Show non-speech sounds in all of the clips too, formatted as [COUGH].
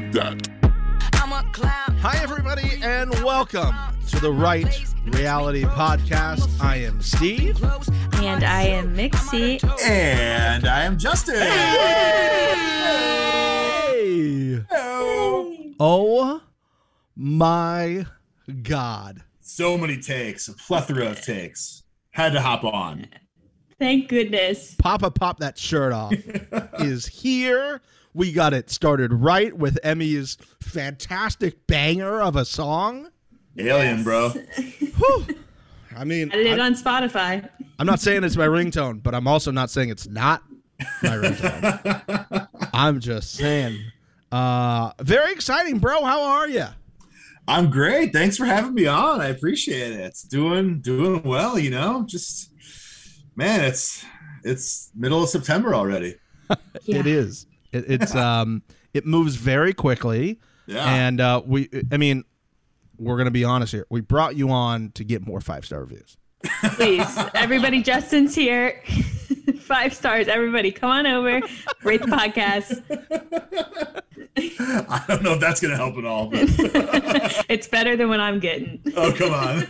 with that. Hi, everybody, and welcome to the Right Reality Podcast. I am Steve. And I am Mixie. And I am Justin. Hey! Oh my God. So many takes, a plethora of takes. Had to hop on. Thank goodness. Papa Pop That Shirt Off [LAUGHS] is here. We got it started right with Emmy's fantastic banger of a song. Alien, bro. [LAUGHS] I mean, Added it on Spotify. I'm not saying it's my ringtone, but I'm also not saying it's not my ringtone. [LAUGHS] I'm just saying. Uh, very exciting, bro. How are you? I'm great. Thanks for having me on. I appreciate it. It's doing doing well, you know. Just man, it's it's middle of September already. [LAUGHS] It is. It, it's um. It moves very quickly, Yeah. and uh, we. I mean, we're gonna be honest here. We brought you on to get more five star reviews. Please, everybody, Justin's here. [LAUGHS] Five stars. Everybody, come on over. Rate the podcast. [LAUGHS] I don't know if that's gonna help at all, but [LAUGHS] It's better than what I'm getting. oh come on.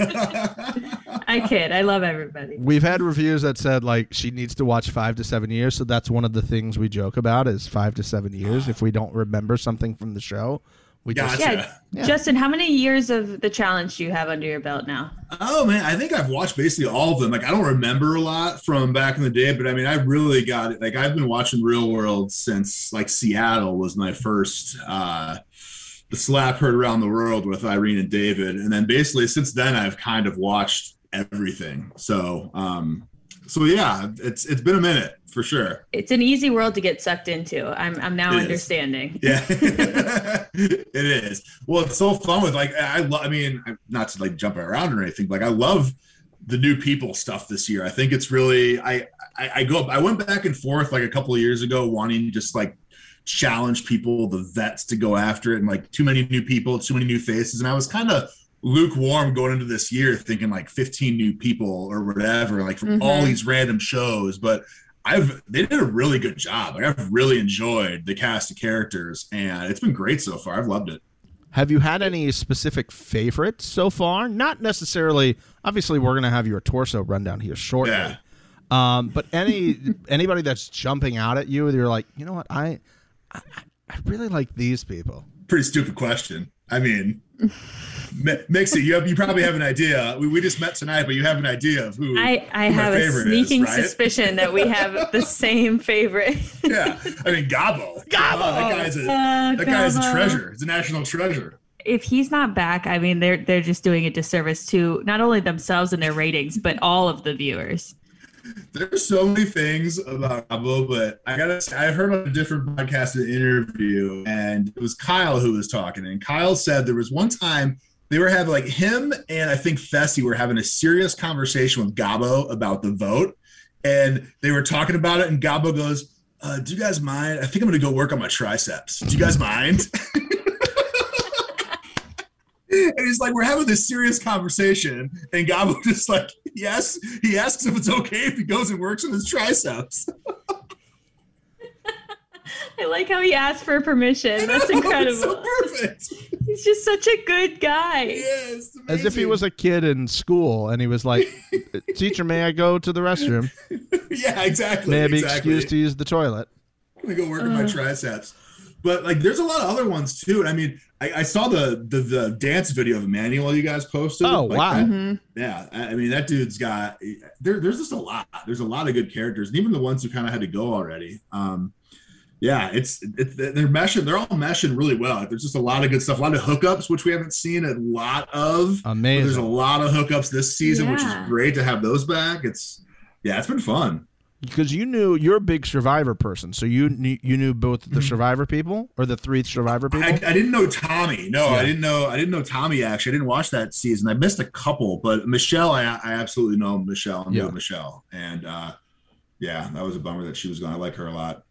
I kid. I love everybody. We've had reviews that said like she needs to watch five to seven years. So that's one of the things we joke about is five to seven years. If we don't remember something from the show, we just Gotcha. Yeah. Yeah. Justin, how many years of the challenge do you have under your belt now? Oh man, I think I've watched basically all of them. Like I don't remember a lot from back in the day, but I mean I really got it. Like I've been watching Real World since like Seattle was my first uh the slap heard around the world with Irene and David. And then basically since then I've kind of watched everything. So um so yeah, it's it's been a minute for sure. It's an easy world to get sucked into. I'm I'm now It is. understanding. Yeah, [LAUGHS] it is. Well, it's so fun with like I love. I mean, not to like jump around or anything. But like I love the new people stuff this year. I think it's really. I I, I go. I went back and forth like a couple of years ago, wanting to just like challenge people, the vets, to go after it, and like too many new people, too many new faces, and I was kind of lukewarm going into this year, thinking like 15 new people or whatever, like from all Mhm. these random shows, but. I've they did a really good job. Like I've really enjoyed the cast of characters, and it's been great so far. I've loved it. Have you had any specific favorites so far? Not necessarily. Obviously, we're going to have your torso rundown here shortly. Yeah. Um, but any [LAUGHS] anybody that's jumping out at you, you're like, you know what, I, I, I really like these people. Pretty stupid question. I mean, Mi- Mixie, you have, you probably have an idea. We, we just met tonight, but you have an idea of who. I, I who have a favorite is, sneaking right? suspicion that we have the [LAUGHS] same favorite. Yeah, I mean Gabo. [LAUGHS] Gabo, that guy's a Uh, that guy is a treasure. He's a national treasure. If he's not back, I mean they're they're just doing a disservice to not only themselves and their ratings, but all of the viewers. There's so many things about Gabo, but I gotta say, I heard on a different podcast an interview, and it was Kyle who was talking, and Kyle said there was one time they were having like him and I think Fessy were having a serious conversation with Gabo about the vote, and they were talking about it, and Gabo goes, uh, "Do you guys mind? I think I'm gonna go work on my triceps. Do you guys mind?" [LAUGHS] And he's like, we're having this serious conversation, and Gabo [LAUGHS] just like, yes. He asks if it's okay if he goes and works on his triceps. [LAUGHS] I like how he asked for permission. That's [LAUGHS] incredible. so perfect. He's just such a good guy. Yes, As if he was a kid in school and he was like, "Teacher, may I go to the restroom? yeah, exactly. May I be exactly. excused to use the toilet?" I'm gonna go work on my Uh. triceps. But like, there's a lot of other ones too. And I mean, I, I saw the, the the dance video of Emanuel you guys posted. Oh, Like, wow. that- Mhm. yeah, I I mean that dude's got there. There's just a lot. There's a lot of good characters, and even the ones who kind of had to go already. Um, yeah, it's it's they're meshing. They're all meshing really well. There's just a lot of good stuff. A lot of hookups, which we haven't seen a lot of. But There's a lot of hookups this season, which is great to have those back. It's yeah, it's been fun. Because you knew you're a big Survivor person, so you knew you knew both the Survivor people or the three Survivor people. Mm-hmm. I, I didn't know Tommy. No, Yeah. I didn't know. I didn't know Tommy. Actually, I didn't watch that season. I missed a couple, but Michelle, I, I absolutely know Michelle. I Yeah. know Michelle, and uh, yeah, that was a bummer that she was gone. I like her a lot.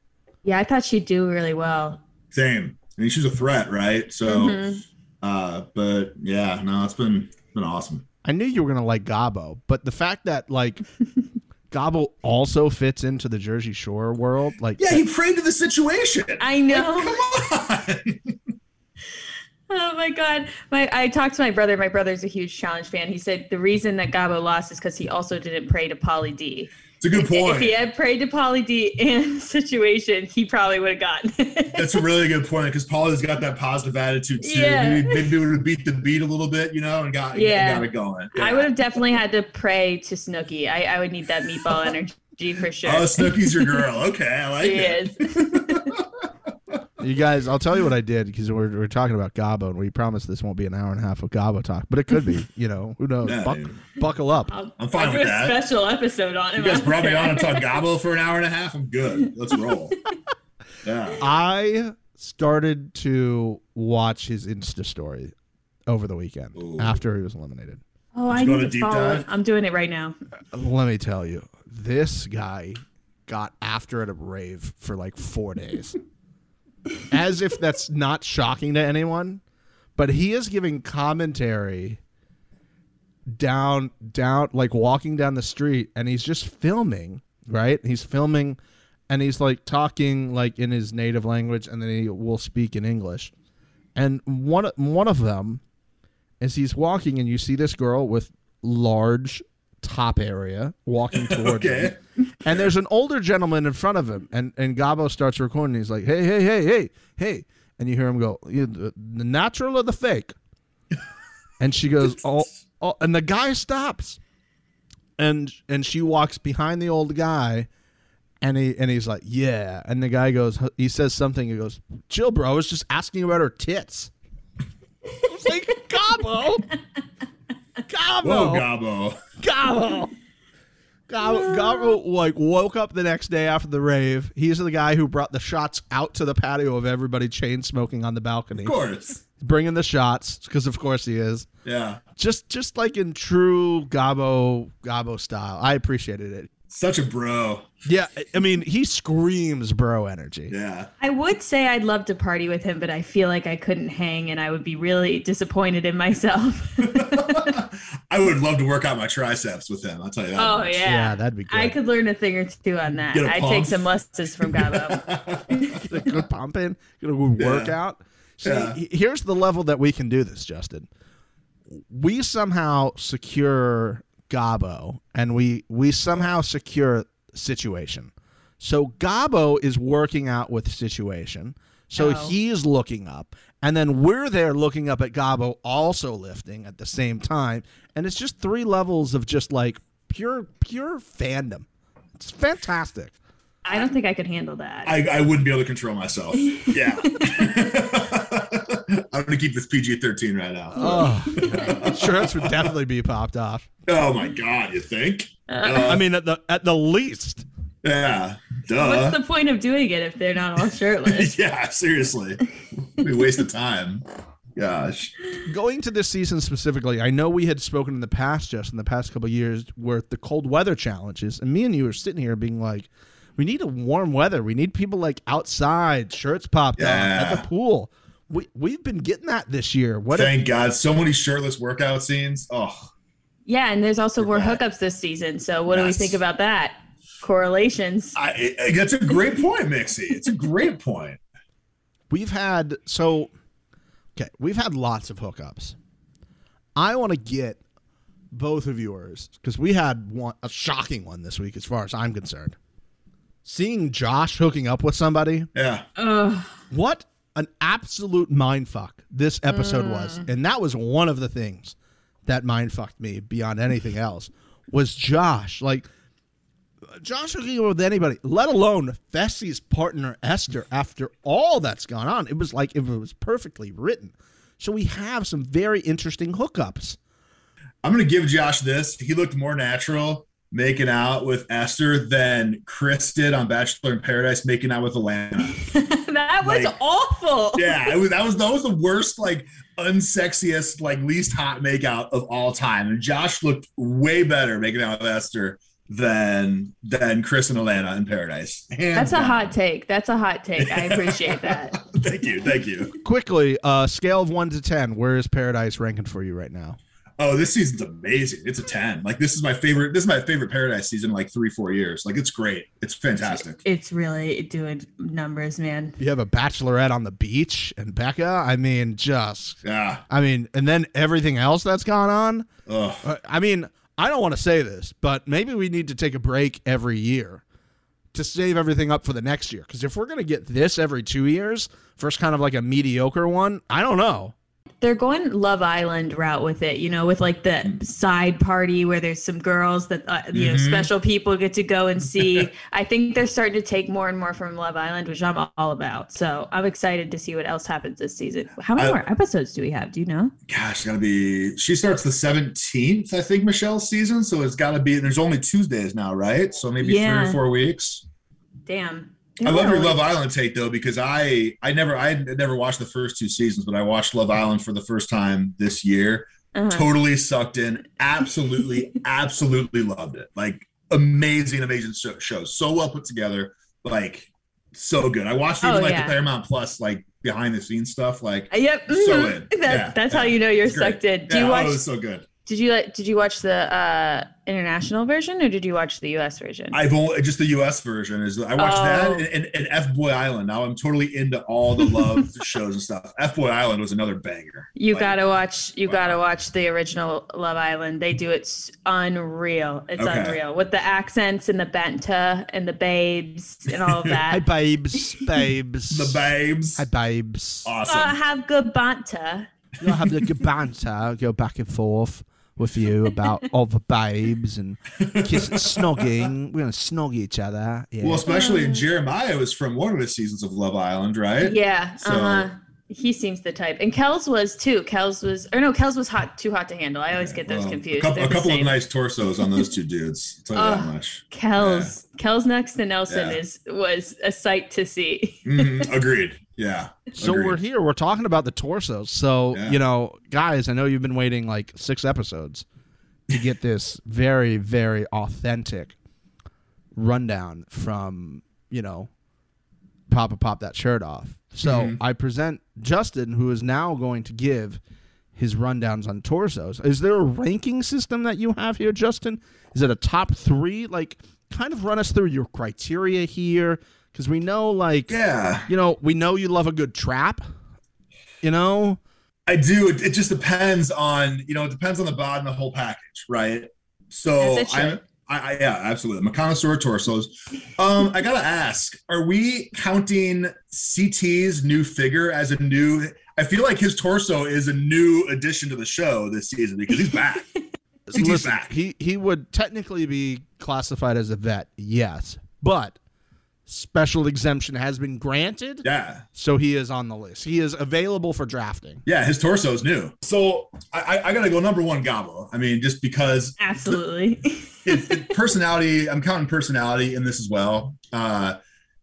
Yeah, I thought she'd do really well. Same. I mean, she's a threat, right? So, Mhm. uh, but yeah, no, it's been been awesome. I knew you were gonna like Gabo, but the fact that like [LAUGHS] Gabo also fits into the Jersey Shore world, like Yeah, he prayed to the situation. I know. Come on. [LAUGHS] Oh my god! My I talked to my brother. My brother's a huge challenge fan. He said the reason that Gabo lost is because he also didn't pray to Pauly D. It's a good point. If he had prayed to Pauly D in the [LAUGHS] situation, he probably would have gotten it. That's a really [LAUGHS] good point because Pauly's got that positive attitude too. Yeah. Maybe, [LAUGHS] maybe would have beat the beat a little bit, you know, and got Yeah. got it going. I would have definitely had to pray to Snooki. I, I would need that meatball energy for sure. Oh, Snooki's your girl. Okay, I like she it. is. You guys, I'll tell you what I did because we're, we're talking about Gabo, and we promise this won't be an hour and a half of Gabo talk, but it could be. You know, who knows? Yeah, Buck- dude. buckle up. I'll, I'm fine I'll with do a that. special episode on You him. guys brought me on and talked [LAUGHS] Gabo for an hour and a half. I'm good. Let's roll. Yeah. I started to watch his Insta story over the weekend Ooh. after he was eliminated. Oh, I need to to deep follow. dive? I'm doing it right now. Uh, let me tell you, this guy got after at a rave for like four days. [LAUGHS] As if that's not shocking to anyone, but he is giving commentary down down like walking down the street and he's just filming, right? He's filming and he's like talking like in his native language and then he will speak in English. And one one of them is he's walking and you see this girl with large top area walking [LAUGHS] towards him. Okay. And there's an older gentleman in front of him, and, and Gabo starts recording. He's like, hey, hey, hey, hey, hey. And you hear him go, the the natural or the fake? [LAUGHS] And she goes, [LAUGHS] oh, oh, and the guy stops. And and she walks behind the old guy, and he and he's like, yeah. And the guy goes, he says something. He goes, chill, bro. I was just asking about her tits. I was [LAUGHS] like, Gabo, Gabo, Whoa, Gabo. Gabo. Gabo, like woke up the next day after the rave. He's the guy who brought the shots out to the patio of everybody chain smoking on the balcony, Of course. bringing the shots because of course he is. Yeah. Just just like in true Gabo Gabo style. I appreciated it. Such a bro. Yeah, I- I mean he screams bro energy. Yeah. I would say I'd love to party with him, but I feel like I couldn't hang, and I would be really disappointed in myself. [LAUGHS] I would love to work out my triceps with him. I'll tell you that. oh much. yeah. Yeah, that'd be good. I could learn a thing or two on that. Get a I'd pump. take some lessons from Gabo. Get a good pump in, get a good Yeah. workout. See, Yeah. here's the level that we can do this, Justin. We somehow secure Gabo, and we we somehow secure situation. So Gabo is working out with situation. So Oh. he's looking up, and then we're there looking up at Gabo, also lifting at the same time, and it's just three levels of just like pure pure fandom. It's fantastic. I don't think I could handle that. I, I wouldn't be able to control myself. Yeah. [LAUGHS] [LAUGHS] I'm gonna keep this PG 13 right now. Oh, shirts would definitely be popped off. Oh my god, you think? Uh, I mean, at the at the least, yeah. Duh. What's the point of doing it if they're not all shirtless? [LAUGHS] yeah, seriously. We waste of time. Gosh. going to this season specifically, I know we had spoken in the past, just in the past couple of years, where the cold weather challenges, and me and you were sitting here being like, "We need a warm weather. We need people like outside, shirts popped off at the pool." We we've been getting that this year. What? Thank God. So many shirtless workout scenes. Oh, yeah, and there's also more Right. hookups this season. So what do we think about that? Correlations. I, I, that's a great point, Mixie. It's a great point. we've had so okay we've had lots of hookups i want to get both of yours because we had one a shocking one this week as far as i'm concerned seeing josh hooking up with somebody Yeah. Ugh. what an absolute mind fuck this episode was mm. and that was one of the things that mind fucked me beyond anything else was josh like Josh hooking up with anybody, let alone Fessy's partner Esther. After all that's gone on, it was like if it was perfectly written. So we have some very interesting hookups. I'm going to give Josh this. He looked more natural making out with Esther than Chris did on Bachelor in Paradise making out with Alana. [LAUGHS] that was Like- awful. [LAUGHS] yeah, it was, that was that was the worst, like unsexiest, like least hot makeout of all time. And Josh looked way better making out with Esther than than Chris and Alana in Paradise. Hands That's a hot take. That's a hot take. I appreciate that. [LAUGHS] thank you, thank you. Quickly, uh, scale of one to ten, where is Paradise ranking for you right now? Oh, this season's amazing. It's a 10. Like this is my favorite. This is my favorite Paradise season in like three, four years. Like it's great. It's fantastic. It's really doing numbers, man. You have a bachelorette on the beach and Becca. I mean, just Yeah. I mean, and then everything else that's gone on. Ugh. Uh, I mean, I don't want to say this, but maybe we need to take a break every year to save everything up for the next year. Because if we're going to get this every two years, first kind of like a mediocre one, I don't know. They're going Love Island route with it, you know, with like the side party where there's some girls that uh, you know Mhm. special people get to go and see. [LAUGHS] I think they're starting to take more and more from Love Island, which I'm all about. So I'm excited to see what else happens this season. How many I- more episodes do we have? Do you know? Gosh, it's gotta be. She starts the 17th, I think, Michelle's season. So it's gotta be. There's only Tuesdays now, right? So maybe three or four weeks. Damn. I love your Love Island take though, because I I never I never watched the first two seasons, but I watched Love Island for the first time this year. Uh-huh. Totally sucked in. Absolutely, [LAUGHS] absolutely loved it. Like amazing, amazing show, show. So well put together. Like so good. I watched even Oh, like yeah. the Paramount Plus like behind the scenes stuff. Like Yep. So mhm. in. That, Yeah, that's yeah. how you know you're sucked in. Do you oh, watch? it was so good. Did you like? Did you watch the uh, international version or did you watch the U.S. version? I've only just the U.S. version is I watched Oh. that and, and, and F Boy Island. Now I'm totally into all the love [LAUGHS] shows and stuff. F Boy Island was another banger. You Like, gotta watch. You wow. gotta watch the original Love Island. They do it unreal. It's Okay. unreal with the accents and the banta and the babes and all of Hi, [LAUGHS] that. babes, babes. the babes. Hi, babes. Awesome. have good banta. You'll have the good banter, go back and forth with you about [LAUGHS] all the babes and kiss, snogging. We're gonna snog each other. Yeah. Well, especially in Jeremiah was from one of the seasons of Love Island, right? Yeah. So- Uh huh. He seems the type, and Kelz was too. Kelz was, or no, Kelz was hot, too hot to handle. I always get those Well, confused. A couple, They're a the couple of same. nice torsos on those two dudes. I'll [LAUGHS] tell you Oh. that much. Kelz, Kelz next to Nelson Yeah. is was a sight to see. Mhm, [LAUGHS] agreed. Yeah. So agreed. we're here. We're talking about the torsos. So Yeah. you know, guys, I know you've been waiting like six episodes to get [LAUGHS] this very, very authentic rundown from you know, Papa Pop that shirt off. So Mhm. I present Justin, who is now going to give his rundowns on torsos. Is there a ranking system that you have here, Justin? Is it a top three? Like, kind of run us through your criteria here, because we know, like, Yeah. you know, we know you love a good trap. You know, I do. It, it just depends on, you know, it depends on the bod and the whole package, right? So As it should. I'm, I, I, yeah, absolutely. I'm a connoisseur of torsos. Um, I gotta ask: Are we counting CT's new figure as a new? I feel like his torso is a new addition to the show this season because he's back. [LAUGHS] CT's listen, back. he he would technically be classified as a vet, yes, but special exemption has been granted, yeah, so he is on the list. He is available for drafting. yeah, his torso is new. So I, I, I gotta go number one, Gabo. I mean, just because Absolutely. [LAUGHS] it, it- personality. I'm counting personality in this as well. Uh,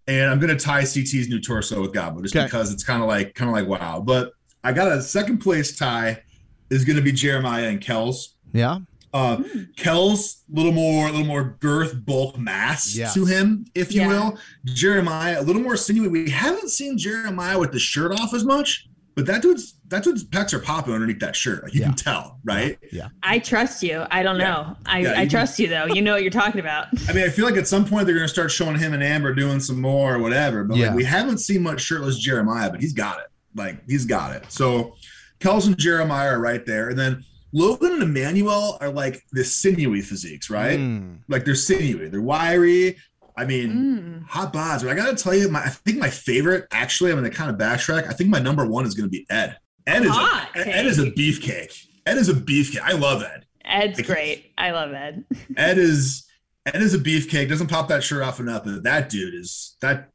and I'm gonna tie CT's new torso with Gabo just Okay. because it's kind of like kind of like wow. But I got a second place tie is gonna be Jeremiah and Kelz. Yeah, Uh, Kelz a little more a little more girth, bulk, mass Yes. to him, if you Yeah. will. Jeremiah a little more sinewy. We haven't seen Jeremiah with the shirt off as much, but that dude's that dude's pecs are popping underneath that shirt. Like you Yeah. can tell, right? yeah. I trust you. I don't Yeah. know. I, Yeah, I you- trust you though. You know what you're talking about. [LAUGHS] I mean, I feel like at some point they're going to start showing him and Amber doing some more or whatever. But Yeah. like, we haven't seen much shirtless Jeremiah, but he's got it. Like he's got it. So Kelz and Jeremiah are right there, and then Logan and Emanuel are like the sinewy physiques, right? Mm. Like they're sinewy, they're wiry. I mean, Mm. hot bods. But I got to tell you, my I think my favorite actually. I'm going to kind of backtrack. I think my number one is going to be Ed. Ed is Hot a, Ed is a beefcake. Ed is a beefcake. I love Ed. Ed's Like- great. I love Ed. Ed is Ed is a beefcake. Doesn't pop that shirt off enough, but that dude is that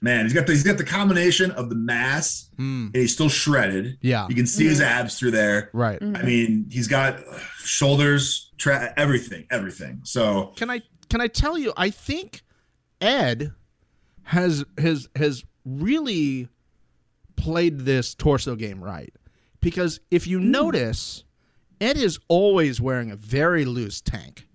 man. He's got the he's got the combination of the mass Mm. and he's still shredded. Yeah, You can see his abs through there. right. Mm. I mean, he's got shoulders, tra- everything, everything. So Can I can I tell you? I think Ed has has has really played this torso game right because if you notice, Ed is always wearing a very loose tank,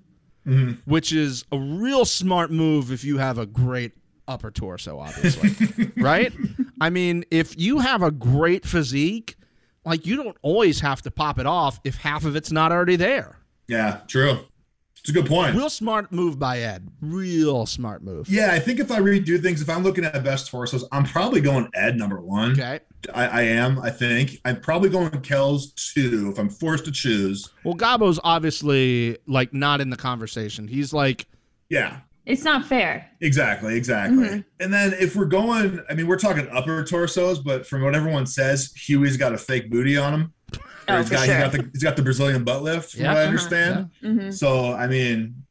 Mhm. which is a real smart move if you have a great upper torso, obviously, [LAUGHS] right? I mean, if you have a great physique. like you don't always have to pop it off if half of it's not already there. Yeah, true. It's a good point. Real smart move by Ed. Real smart move. Yeah, I think if I redo things, if I'm looking at best torsos, I'm probably going Ed number one. Okay. I, I am. I think I'm probably going Kelz two if I'm forced to choose. Well, Gabo's obviously like not in the conversation. He's like, Yeah, It's not fair. exactly, exactly. Mhm. And then if we're going, I mean, we're talking upper torsos, but from what everyone says, Hughie's got a fake booty on him. Oh, he's for got, sure. he's got the he's got the Brazilian butt lift, from Yeah. what I Uh-huh. understand. hmm So I mean,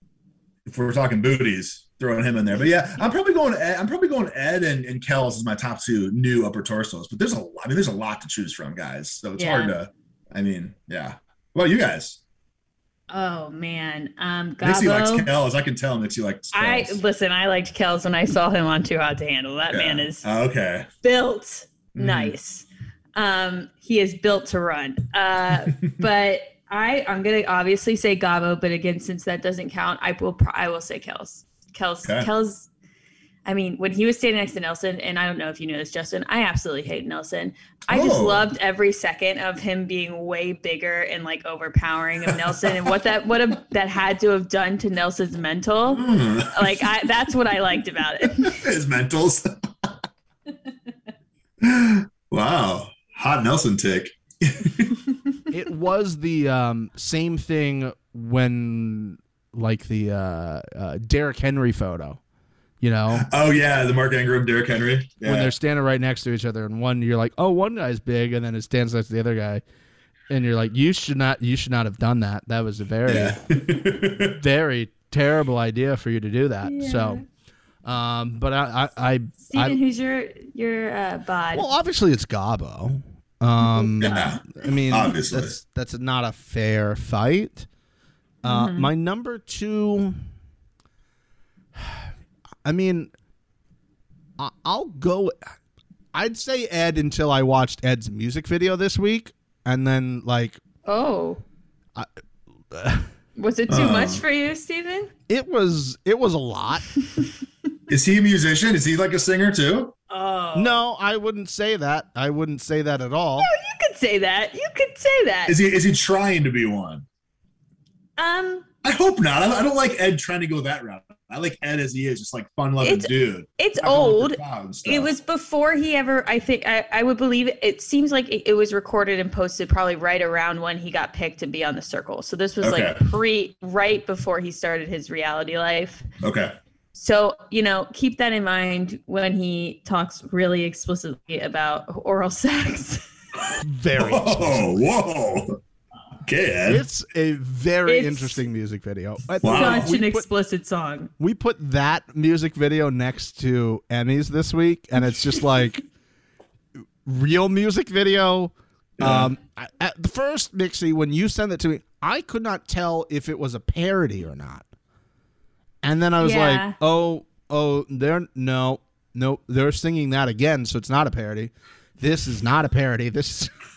if we're talking booties, throwing him in there. But yeah, I'm probably going. Ed, I'm probably going Ed and, and Kelz as my top two new upper torsos. But there's a, I mean, there's a lot to choose from, guys. So it's hard to. I mean, yeah. Well, you guys. Oh man, um, Mixie likes Gabo. Kelz. I can tell Mixie likes. I Kelz. listen. I liked Kelz when I saw him on Too Hot to Handle. That Yeah. man is Oh, okay. built Mhm. nice. Um, he is built to run. Uh, [LAUGHS] but I I'm gonna obviously say Gabo, but again, since that doesn't count, I will I will say Kelz. Kelz Okay. Kelz. I mean, when he was standing next to Nelson, and I don't know if you know this, Justin, I absolutely hate Nelson. I just Oh. loved every second of him being way bigger and like overpowering of Nelson, and what that what a, that had to have done to Nelson's mental. Hmm. Like I, that's what I liked about it. [LAUGHS] His mentals. [LAUGHS] wow. Hot Nelson tick. [LAUGHS] it was the um, same thing when like the uh, uh, Derrick Henry photo. You know, Oh yeah, the Mark Ingram, Derrick Henry. Yeah. when they're standing right next to each other, and one you're like, oh, one guy's big, and then it stands next to the other guy, and you're like, you should not, you should not have done that. That was a very, yeah. [LAUGHS] very terrible idea for you to do that. So, um, but I, I, I, Steven, I who's your your uh, bod? well, obviously it's Gabo. Um, [LAUGHS] Yeah. I mean, Obviously. that's that's not a fair fight. Uh, Mhm. My number two. I mean, I- I'll go. I'd say Ed until I watched Ed's music video this week, and then like oh, I- [LAUGHS] was it too Oh. much for you, Steven? it was it was a lot. [LAUGHS] Is he a musician? Is he like a singer too? Oh, no, I wouldn't say that. I wouldn't say that at all. No, you could say that. You could say that. Is he is he trying to be one? um, I hope not. I, I don't like Ed trying to go that route. I like Ed as he is, just like fun loving dude. it's Not going for old. clout and stuff. It was before he ever. I think I, I would believe it. It seems like it, it was recorded and posted probably right around when he got picked to be on the circle. So this was like pre, right before he started his reality life. okay. So, you know, keep that in mind when he talks really explicitly about oral [LAUGHS] sex. Very. Whoa, whoa. Okay, Ed. It's a very It's- interesting music video. I- Wow. Such we an put- explicit song. we put that music video next to Emmys this week, and it's just like [LAUGHS] real music video. Yeah. Um, at the first Mixie, when you sent it to me, I could not tell if it was a parody or not. And then I was Yeah. like, "Oh, oh, they're no, no, they're singing that again, so it's not a parody. This is not a parody. This is [LAUGHS]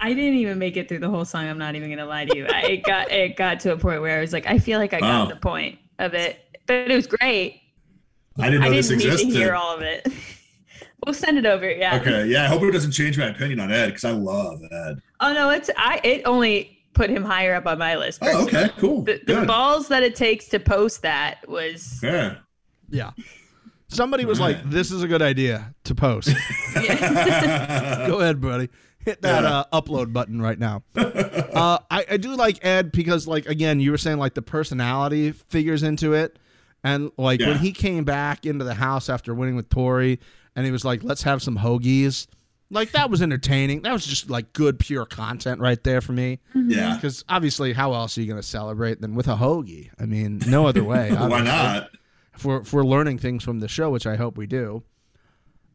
I didn't even make it through the whole song. I'm not even gonna lie to you. I, it got it got to a point where I was like, I feel like I Wow. got the point of it, but it was great. I didn't know I this didn't need existed. to hear all of it. [LAUGHS] we'll send it over. Yeah. Okay, yeah. I hope it doesn't change my opinion on Ed because I love Ed. Oh no, it's I. It only put him higher up on my list. Oh, okay, cool. The, the balls that it takes to post that was Yeah. yeah." Somebody was Right. like, "This is a good idea to post." [LAUGHS] [LAUGHS] Go ahead, buddy. Hit that Yeah. uh, upload button right now. uh, I, I do like Ed because, like, again, you were saying like the personality figures into it, and like Yeah. when he came back into the house after winning with Tori, and he was like, "Let's have some hoagies." Like that was entertaining. That was just like good, pure content right there for me. yeah. Because obviously, how else are you going to celebrate than with a hoagie? I mean, no other way. [LAUGHS] Why not? if we're, if we're learning things from the show, which I hope we do.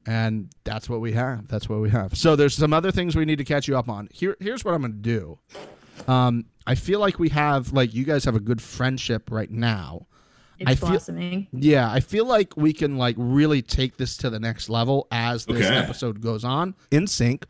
And that's what we have. That's what we have. So there's some other things we need to catch you up on. Here, here's what I'm going to do. Um, I feel like we have, like, you guys have a good friendship right now. It's I feel- blossoming. Yeah, I feel like we can, like, really take this to the next level as this Okay. episode goes on. NSYNC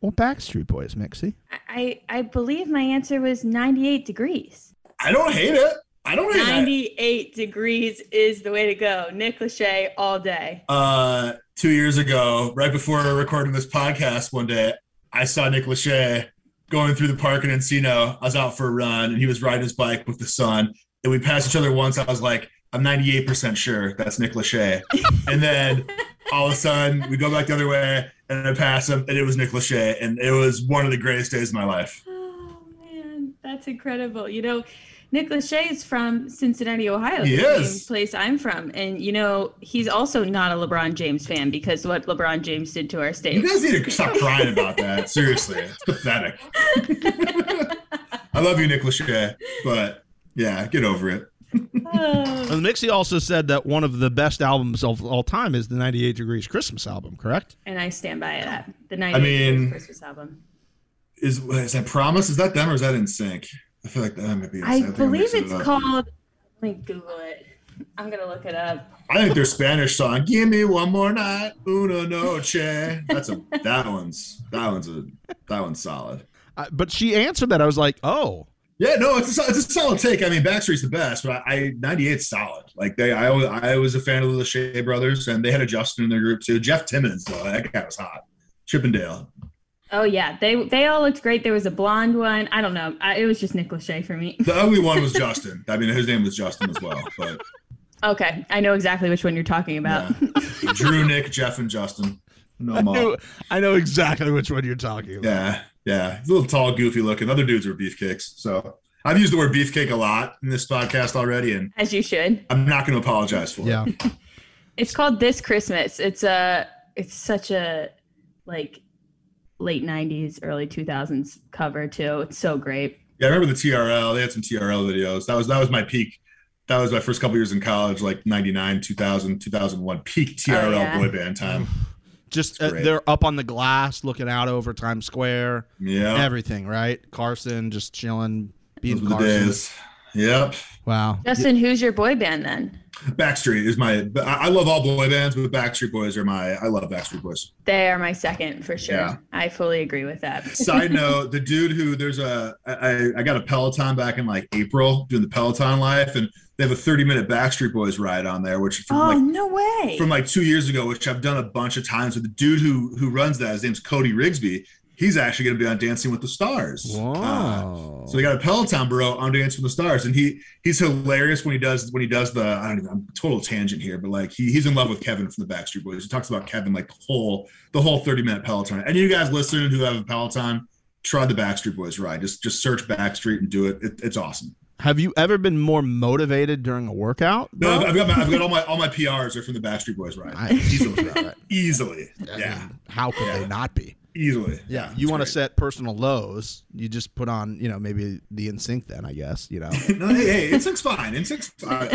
or Backstreet Boys, Mixie. I I believe my answer was 98 degrees. I don't hate it. I don't it. 98 degrees is the way to go. Nick Lachey all day. Uh, two years ago, right before recording this podcast, one day, I saw Nick Lachey going through the park in Encino. I was out for a run and he was riding his bike with the sun. And we passed each other once. I was like, I'm 98% sure that's Nick Lachey. [LAUGHS] and then all of a sudden we go back the other way and I pass him and it was Nick Lachey. And it was one of the greatest days of my life. Oh man, that's incredible. You know, Nick Lachey is from Cincinnati, Ohio. He the is. same place I'm from. And you know, he's also not a LeBron James fan because what LeBron James did to our state. You guys need to stop crying about that. [LAUGHS] Seriously. It's pathetic. I love you, Nick Lachey, but yeah, get over it. Oh. And Mixie also said that one of the best albums of all time is the 98 Degrees Christmas album, correct? and I stand by that. The 98 mean- Christmas album. Is is that Promise? Is that them or is that NSYNC? I feel like that might be. I think I'm believe it's it called. Let me Google it. I'm gonna look it up. I think their Spanish song, "Give Me One More Night, Una Noche." That's a [LAUGHS] that one's that one's a that one's solid. Uh, but she answered that. I was like, oh, Yeah, no, it's a, it's a solid take. I mean, Backstreet's the best, but I, I 98's solid. Like they, I, was- I was a fan of the Lachey brothers, and they had a Justin in their group too. Jeff Timmons, though, that guy was hot. Chippendale. Oh yeah, they they all looked great. There was a blonde one. I don't know. I, it was just Nick Lachey for me. The ugly one was [LAUGHS] Justin. I mean, his name was Justin as well. But Okay, I know exactly which one you're talking about. yeah. Drew, Nick, Jeff, and Justin. No I more. know, I know exactly which one you're talking about. Yeah, yeah. He's a little tall, goofy looking. Other dudes were beefcakes. So I've used the word beefcake a lot in this podcast already, and As you should. I'm not going to apologize for Yeah. it. [LAUGHS] It's called This Christmas. It's a it's such a like late 90s early 2000s cover too. It's so great. Yeah, I remember the TRL. They had some TRL videos. That was that was my peak. That was my first couple years in college, like 99, 2000, 2001, peak TRL Oh, yeah. boy band time. Just uh, they're up on the glass, looking out over Times Square. Yeah. Everything, right? Carson just chilling, being Those were the Carson. Days. Yep. Wow. Justin, who's your boy band then? Backstreet is my. I I love all boy bands, but Backstreet Boys are my. I love Backstreet Boys. They are my second for sure. Yeah. I fully agree with that. [LAUGHS] Side [LAUGHS] note: the dude who there's a I, I got a Peloton back in like April doing the Peloton life, and they have a 30 minute Backstreet Boys ride on there, which from Oh like no way! from like two years ago, which I've done a bunch of times with the dude who who runs that. His name's Cody Rigsby. He's actually going to be on Dancing with the Stars. Uh, Wow. so they got a Peloton bro on Dancing with the Stars, and he he's hilarious when he does when he does the I don't even I'm total tangent here, but like he, he's in love with Kevin from the Backstreet Boys. He talks about Kevin like the whole the whole 30 minute Peloton. And you guys listening who have a Peloton, try the Backstreet Boys ride. Just just search Backstreet and do it. it it's awesome. Have you ever been more motivated during a workout? No. I've got my, I've got all my all my PRs are from the Backstreet Boys ride. [LAUGHS] Easily, [LAUGHS] Right. easily, I yeah, mean, how could they not be? Easily. Yeah, it's you want to set personal lows, you just put on, you know, maybe the NSYNC then, I guess, you know. [LAUGHS] no, hey, hey, NSYNC's fine. NSYNC's I,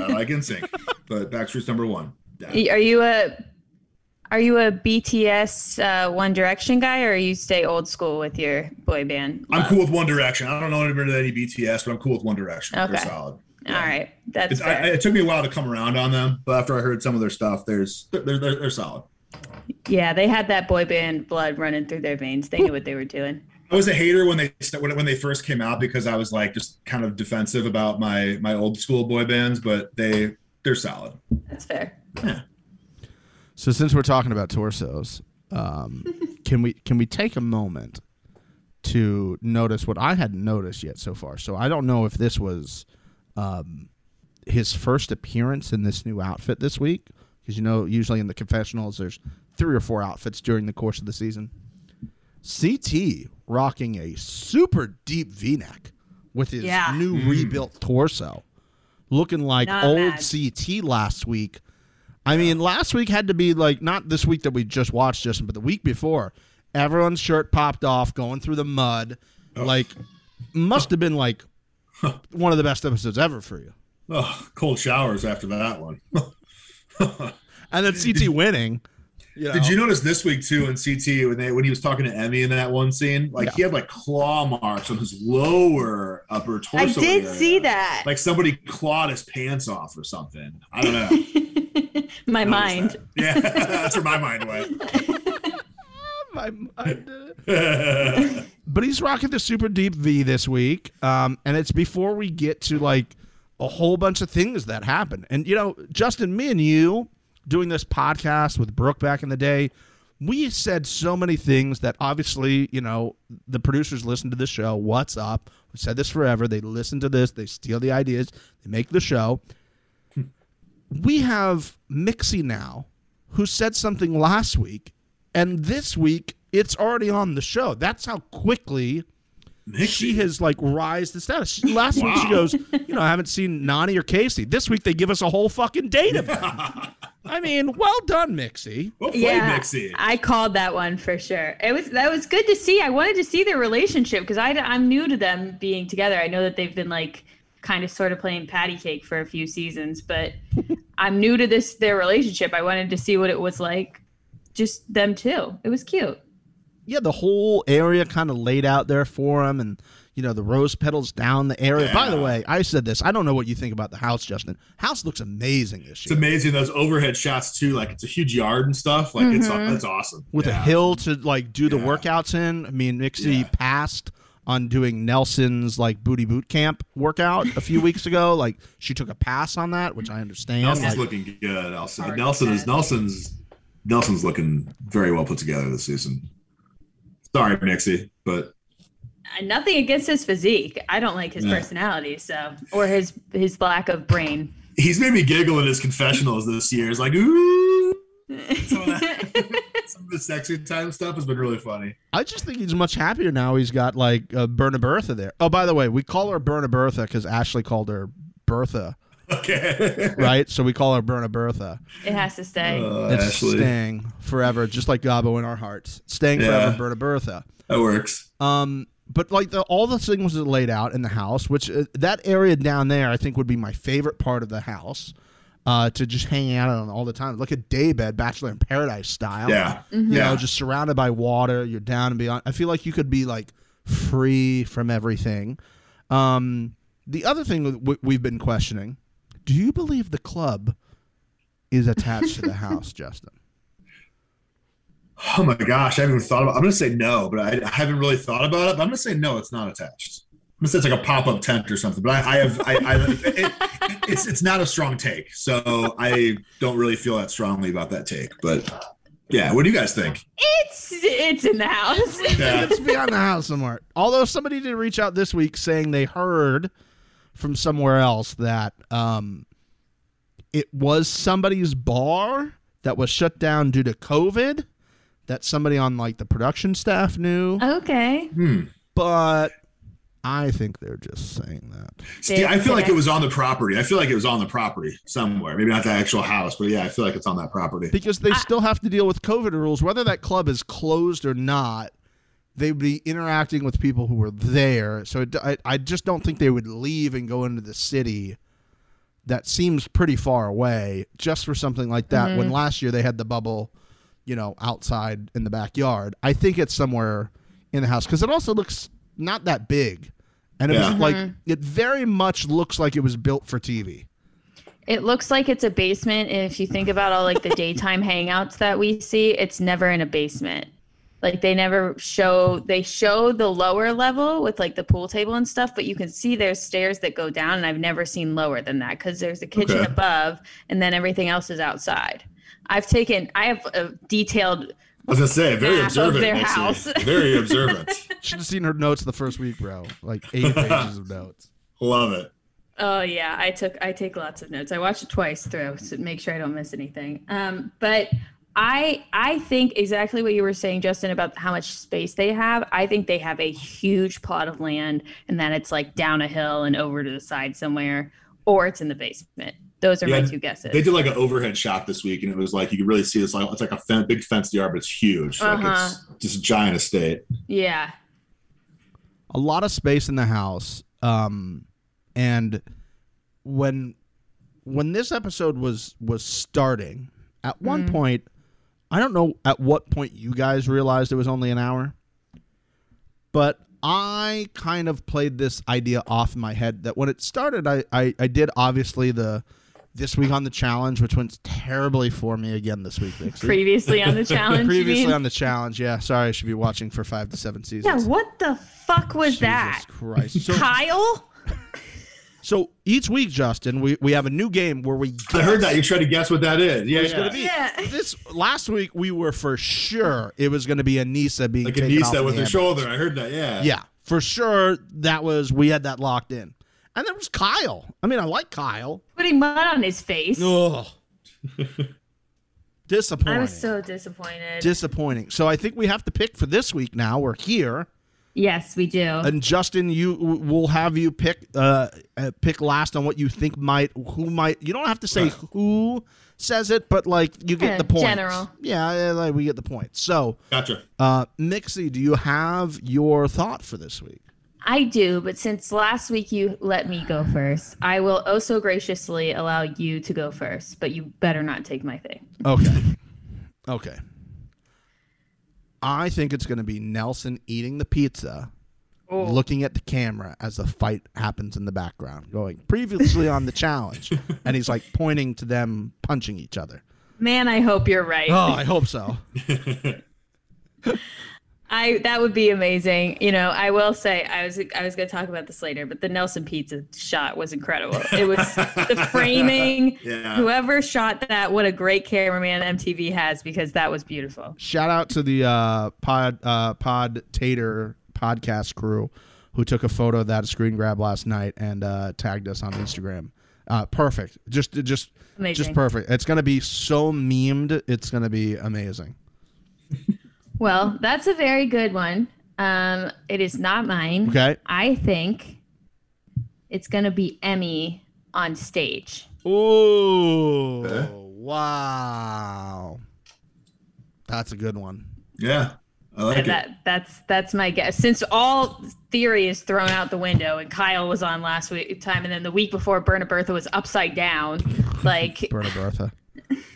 I, I like Insync, but Backstreet's number one. Yeah. Are you a are you a BTS uh, One Direction guy, or you stay old school with your boy band? I'm cool with One Direction. I don't know anybody any BTS, but I'm cool with One Direction. They're Okay. solid. All right, that's It's, I, it took me a while to come around on them, but after I heard some of their stuff, there's they're they're, they're solid. Yeah, they had that boy band blood running through their veins. They knew what they were doing. I was a hater when they when, when they first came out because I was like just kind of defensive about my my old school boy bands, but they they're solid. That's fair. Yeah. So since we're talking about torsos, um, [LAUGHS] can we can we take a moment to notice what I hadn't noticed yet so far? So I don't know if this was um, his first appearance in this new outfit this week, because you know usually in the confessionals there's three or four outfits during the course of the season. CT rocking a super deep V-neck with his Yeah. new mm-hmm. rebuilt torso, looking like Not old bad. CT last week. I mean, last week had to be like not this week that we just watched, Justin, but the week before. Everyone's shirt popped off, going through the mud. Like, must have been like one of the best episodes ever for you. Oh, cold showers after that one. [LAUGHS] And then CT winning. You know, Did you notice this week too in CT when they when he was talking to Emmy in that one scene? Like he had like claw marks on his lower upper torso. I did area. see that. Like somebody clawed his pants off or something. I don't know. [LAUGHS] My I mind. that. Yeah, [LAUGHS] that's where my mind went. [LAUGHS] My mind, but he's rocking the super deep V this week, um, and it's before we get to like a whole bunch of things that happen. And you know, Justin, me and you doing this podcast with Brooke back in the day, we said so many things that obviously, you know, the producers listen to the show. What's up? We said this forever. They listen to this. They steal the ideas. They make the show. we have Mixie now, who said something last week, and this week it's already on the show. That's how quickly she has like rise to status. She- Last week she goes, you know, I haven't seen Nany or Kaycee. This week they give us a whole fucking date of them. I mean, well done, Mixie. Well played, yeah, Mixie. I called that one for sure. It was that was good to see. I wanted to see their relationship because I I'm new to them being together. I know that they've been like kind of sort of playing patty cake for a few seasons, but [LAUGHS] I'm new to this their relationship. I wanted to see what it was like, just them two. It was cute. Yeah, the whole area kind of laid out there for him, and you know the rose petals down the area. By the way, I said this. I don't know what you think about the house, Justin. House looks amazing this year. It's year amazing those overhead shots too. Like it's a huge yard and stuff. Like it's that's awesome. with a hill to like do the Yeah. workouts in. I mean, Mixie Yeah. passed on doing Nelson's like booty boot camp workout a few weeks ago. [LAUGHS] Like she took a pass on that, which I understand. Nelson's Like, looking good. Nelson. Nelson is. Nelson's Nelson's looking very well put together this season. Sorry, Mixie, but nothing against his physique. I don't like his Yeah. personality, so or his his lack of brain. he's made me giggle in his confessionals this year. It's like, ooh, some of, that, [LAUGHS] some of the sexy time stuff has been really funny. I just think he's much happier now. He's got like uh, Berna Bertha there. Oh, by the way, we call her Berna Bertha because Ashley called her Bertha, Okay. [LAUGHS] right? so we call her Berna Bertha. it has to stay. Uh, It's Ashley. staying forever, just like Gabo in our hearts. Staying Yeah. forever, Berna Bertha. That works. Um, but like the, all the things that are laid out in the house, which uh, that area down there, I think would be my favorite part of the house. Uh, to just hang out on all the time. Look at Daybed, Bachelor in Paradise style. Yeah. You Yeah. know, just surrounded by water. You're down and beyond. I feel like you could be like free from everything. Um, the other thing w- we've been questioning: Do you believe the club is attached to the [LAUGHS] house, Justin? Oh my gosh, I haven't even thought about. I'm gonna say no, but I, I haven't really thought about it. But I'm gonna say no, it's not attached. I'm gonna say it's like a pop up tent or something. But I, I have, I, I it, it's it's not a strong take, so I don't really feel that strongly about that take. But yeah, what do you guys think? It's it's in the house. Yeah. it's beyond the house somewhere. Although somebody did reach out this week saying they heard from somewhere else that um, it was somebody's bar that was shut down due to COVID. That somebody on like the production staff knew, okay. Hmm. but I think they're just saying that. See, I feel like it was on the property. I feel like it was on the property somewhere. Maybe not the actual house, but yeah, I feel like it's on that property. because they still have to deal with COVID rules, whether that club is closed or not. They'd be interacting with people who were there, so it, I, I just don't think they would leave and go into the city. That seems pretty far away, just for something like that. When mm-hmm. last year they had the bubble, you know, outside in the backyard. I think it's somewhere in the house because it also looks not that big, and it Yeah. was like mm-hmm. it very much looks like it was built for TV. It looks like it's a basement. If you think about all like the [LAUGHS] daytime hangouts that we see, it's never in a basement. Like they never show they show the lower level with like the pool table and stuff, but you can see there's stairs that go down, and I've never seen lower than that because there's a kitchen Okay. above, and then everything else is outside. I've taken I have a detailed I was gonna say, very observant. their Mixie. house. [LAUGHS] Very observant. [LAUGHS] Should have seen her notes the first week, bro. Like eight [LAUGHS] pages of notes. Love it. Oh yeah, I took I take lots of notes. I watched it twice through to make sure I don't miss anything. Um, but I I think exactly what you were saying, Justin, about how much space they have. I think they have a huge plot of land, and then it's like down a hill and over to the side somewhere, or it's in the basement. Those are Yeah, my two guesses. They did like an overhead shot this week, and it was like you could really see this. like it's like a fen- big fenced yard, but it's huge. Like Uh-huh. it's just a giant estate. yeah, a lot of space in the house um and when when this episode was was starting at one point i don't know at what point you guys realized it was only an hour but i kind of played this idea off in my head that when it started i i, I did obviously the this week on the challenge which went terribly for me again this week Mixie. previously on the [LAUGHS] challenge. previously on the challenge yeah sorry i should be watching for five to seven seasons. yeah, what the fuck was Jesus that, Christ. So, Kyle? [LAUGHS] So each week, Justin, we, we have a new game where we. I heard that. You try to guess what that is. Yeah, It's yeah. gonna be Yeah. this last week. We were for sure it was going to be Aneesa being like taken off Aneesa the with her ambulance. shoulder. I heard that. Yeah. Yeah, for sure. That was we had that locked in, and there was Kyle. I mean, I like Kyle. Putting mud on his face. Ugh. [LAUGHS] Disappointing. I was so disappointed. disappointing. So I think we have to pick for this week. Now we're here, yes, we do. and Justin, you will have you pick uh, uh pick last on what you think might who might. You don't have to say Right. who says it, but like you get Yeah, the point. general. Yeah, yeah, like we get the point. So, Gotcha. uh, Mixie, do you have your thought for this week? I do, but since last week you let me go first, I will also graciously allow you to go first, but you better not take my thing. Okay. okay. I think it's going to be Nelson eating the pizza, oh. looking at the camera as the fight happens in the background, going previously on the [LAUGHS] challenge, and he's like pointing to them punching each other. Man, I hope you're right. Oh, I hope so. [LAUGHS] I that would be amazing. You know, I will say I was I was going to talk about this later, but the Nelson Pizza shot was incredible. It was [LAUGHS] the framing. Yeah. Whoever shot that, what a great cameraman MTV has because that was beautiful. Shout out to the uh, pod uh, pod tater podcast crew who took a photo of that screen grab last night and uh, tagged us on Instagram. Uh, perfect. Just just Amazing. just perfect. It's gonna be so memed. It's gonna be amazing. [LAUGHS] Well, that's a very good one. Um, it is not mine. Okay. I think it's going to be Emy on stage. Ooh, Okay. wow. That's a good one. Yeah. I like it. that that's that's my guess. Since all theory is thrown out the window, and Kyle was on last week time, and then the week before, Berna Bertha was upside down. Like, Berta Bertha. [LAUGHS]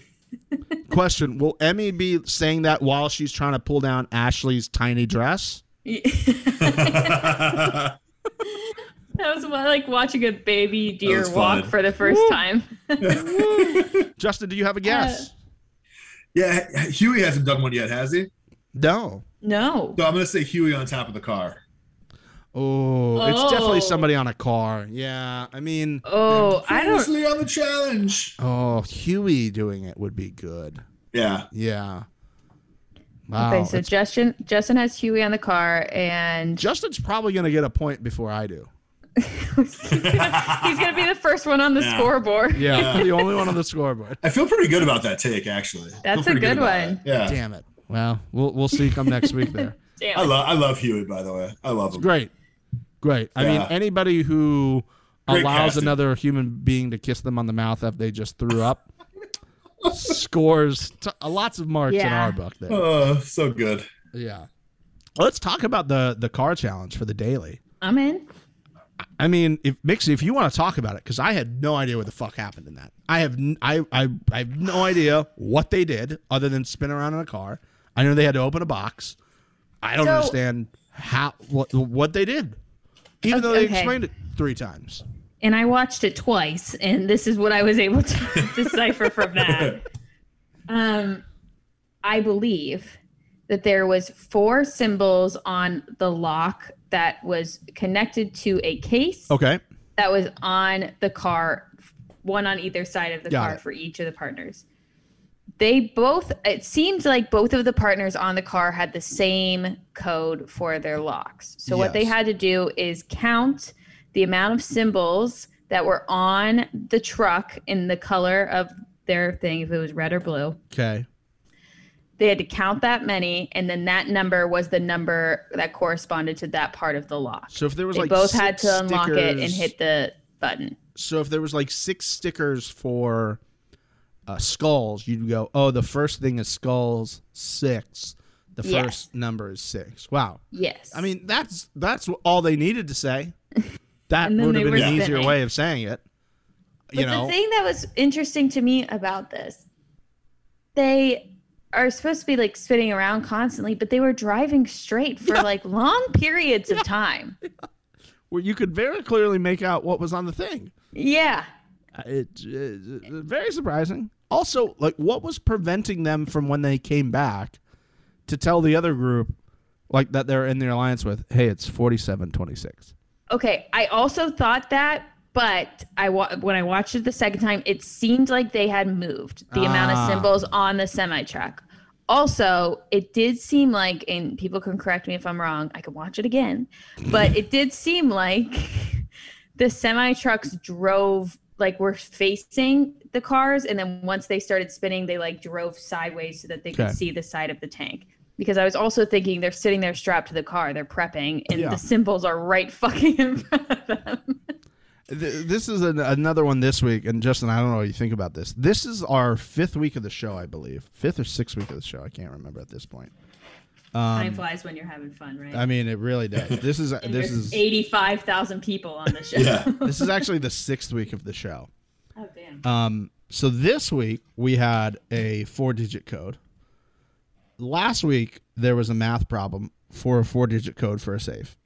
Question Will Emy be saying that while she's trying to pull down Ashley's tiny dress? [LAUGHS] that was like watching a baby deer walk fun. for the first time. [LAUGHS] Justin, do you have a guess? Uh, yeah. Hughie hasn't done one yet, has he? no. no. So I'm gonna say Hughie on top of the car. Oh, it's definitely Oh. somebody on a car. Yeah, I mean, Oh, I don't. Previously on the challenge. oh, Hughie doing it would be good. Yeah. Yeah. Wow. Okay, so it's- Justin Justin has Hughie on the car, and Justin's probably going to get a point before I do. [LAUGHS] he's gonna be the first one on the Yeah. scoreboard. Yeah, the only one on the scoreboard. I feel pretty good about that take, actually. I That's feel a pretty good about one. it. Yeah. Damn it. Well, we'll we'll see come next week there. [LAUGHS] Damn. I it. love I love Hughie, by the way. I love him. Great. Great. I mean, anybody who Great allows casting. another human being to kiss them on the mouth after they just threw up [LAUGHS] scores t- lots of marks in our book there. Oh, so good. Yeah. Let's talk about the the car challenge for the daily. I'm in. I mean, if Mixie, if you want to talk about it, because I had no idea what the fuck happened in that. I have n- I, I I have no idea what they did other than spin around in a car. I know they had to open a box. I don't So- understand how what what they did, even though they Okay. explained it three times. And I watched it twice, and this is what I was able to [LAUGHS] decipher from that. Um, I believe that there was four symbols on the lock that was connected to a case Okay. that was on the car, one on either side of the Got car it. for each of the partners. They both, it seemed like both of the partners on the car had the same code for their locks. So, what they had to do is count the amount of symbols that were on the truck in the color of their thing, if it was red or blue. Okay. They had to count that many, and then that number was the number that corresponded to that part of the lock. So if there was They like both had to unlock it and hit the button. So if there was like six stickers for uh, skulls, you'd go, oh, the first thing is skulls six. The Yes. first number is six. Wow. Yes. I mean, that's that's all they needed to say. [LAUGHS] That would have been an easier way of saying it. But You know, the thing that was interesting to me about this, they are supposed to be like spinning around constantly, but they were driving straight for like long periods of time. [LAUGHS] where you could very clearly make out what was on the thing. Yeah. Uh, It, it, it- very surprising. Also, like, what was preventing them from when they came back to tell the other group, like that they're in the alliance with, hey, it's forty-seven twenty-six. Okay. I also thought that but I wa- when I watched it the second time, it seemed like they had moved the amount of Ah. symbols on the semi truck. Also, it did seem like, and people can correct me if I'm wrong. I can watch it again, but it did seem like [LAUGHS] the semi trucks drove like were facing the cars, and then once they started spinning, they like drove sideways so that they could Okay. see the side of the tank. Because I was also thinking they're sitting there strapped to the car, they're prepping, and Yeah. the symbols are right fucking in front of them. This is an, another one this week, and Justin, I don't know what you think about this. This is our fifth week of the show, I believe, fifth or sixth week of the show. I can't remember at this point. Time flies when you're having fun, right? I mean, it really does. [LAUGHS] This is and this is 85,000 people on the show. Yeah. [LAUGHS] this is actually the sixth week of the show. oh, damn. Um, so this week we had a four-digit code. Last week there was a math problem for a four-digit code for a safe.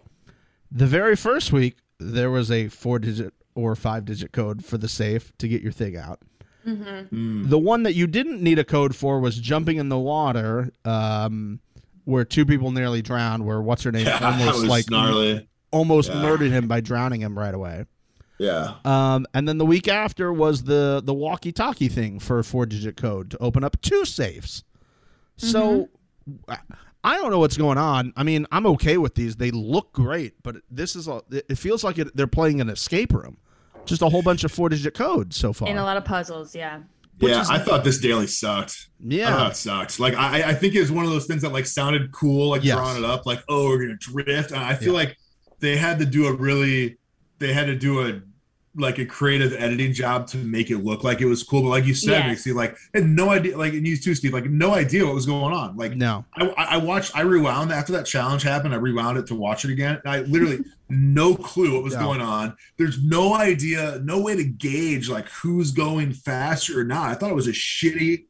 The very first week there was a four-digit or five-digit code for the safe to get your thing out. The one that you didn't need a code for was jumping in the water, um, where two people nearly drowned. Where what's her name [LAUGHS] that almost like gnarly. almost Yeah. murdered him by drowning him right away. Yeah. Um, and then the week after was the the walkie talkie thing for four digit code to open up two safes. So I- I don't know what's going on. I mean, I'm okay with these. They look great, but this is a, it feels like it, they're playing an escape room. Just a whole bunch of four digit codes so far. And a lot of puzzles, yeah. Yeah, is- I thought this daily sucked. I yeah. thought it sucked. Like I, I think it was one of those things that like sounded cool, like Yes. drawing it up, like oh we're gonna drift. And I feel like they had to do a really, they had to do a like a creative editing job to make it look like it was cool. But like you said, Yes. see, like had no idea, like and you too, Steve, like no idea what was going on. Like No. I, I watched, I rewound after that challenge happened. I rewound it to watch it again. And I literally [LAUGHS] no clue what was Yeah. going on. There's no idea, no way to gauge like who's going faster or not. I thought it was a shitty,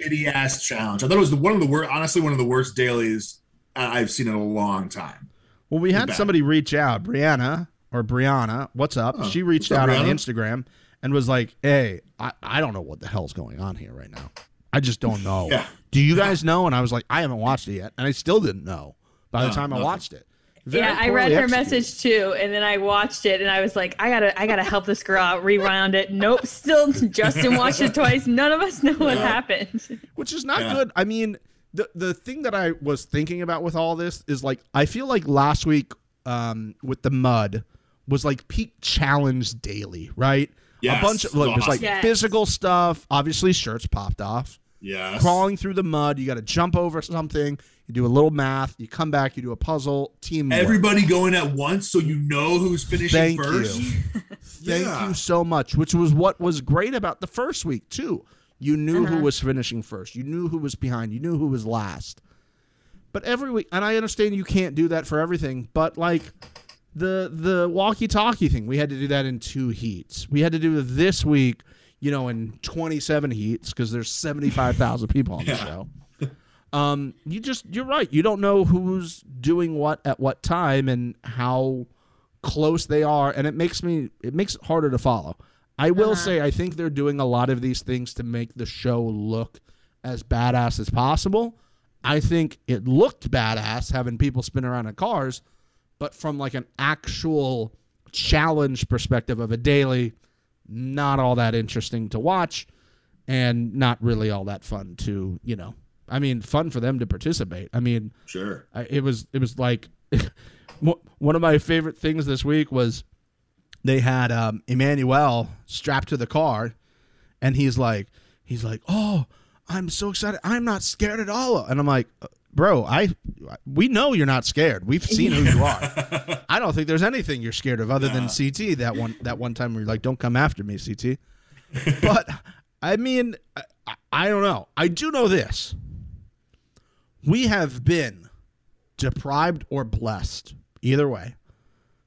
shitty ass challenge. I thought it was the, one of the worst, honestly, one of the worst dailies I- I've seen in a long time. Well, we had somebody reach out, Brianna or Brianna. What's up? Oh, she reached what's up, out on Instagram and was like, "Hey, I, I don't know what the hell's going on here right now. I just don't know. Yeah. Do you guys know?" And I was like, "I haven't watched it yet," and I still didn't know by the No, time I watched it. Very yeah, I read poorly her executed. message too, and then I watched it, and I was like, I gotta, I gotta help this girl out. Rewound it. Nope, still [LAUGHS] Justin watched it twice. None of us know what Yeah. happened. which is not Yeah. good. I mean, the the thing that I was thinking about with all this is like I feel like last week um, with the mud was like peak challenge daily, right? Yes. A bunch of look, there's like Yes. physical stuff. Obviously, shirts popped off. Yeah. Crawling through the mud, you got to jump over something. You do a little math. You come back. You do a puzzle. Team. Everybody going at once so you know who's finishing Thank first. you. [LAUGHS] [LAUGHS] Thank Yeah. you so much. Which was what was great about the first week too. You knew who Uh-huh. was finishing first. You knew who was behind. You knew who was last. But every week, and I understand you can't do that for everything. But like the the walkie talkie thing, we had to do that in two heats. We had to do this week, you know, in twenty seven heats because there's seventy five thousand [LAUGHS] people on the Yeah. show. Um, you just you're right. You don't know who's doing what at what time and how close they are, and it makes me it makes it harder to follow. I will say I think they're doing a lot of these things to make the show look as badass as possible. I think it looked badass having people spin around in cars, but from like an actual challenge perspective of a daily, not all that interesting to watch and not really all that fun to, you know. I mean, fun for them to participate. I mean, Sure. I, it was it was like [LAUGHS] one of my favorite things this week was they had um, Emanuel strapped to the car, and he's like he's like, oh, I'm so excited. I'm not scared at all. And I'm like, "Uh, bro, I we know you're not scared. We've [LAUGHS] seen who you are. [LAUGHS] I don't think there's anything you're scared of other than CT. That one that one time where you're like, don't come after me, CT. [LAUGHS] but I mean, I, I- I don't know. I do know this. We have been deprived or blessed, either way,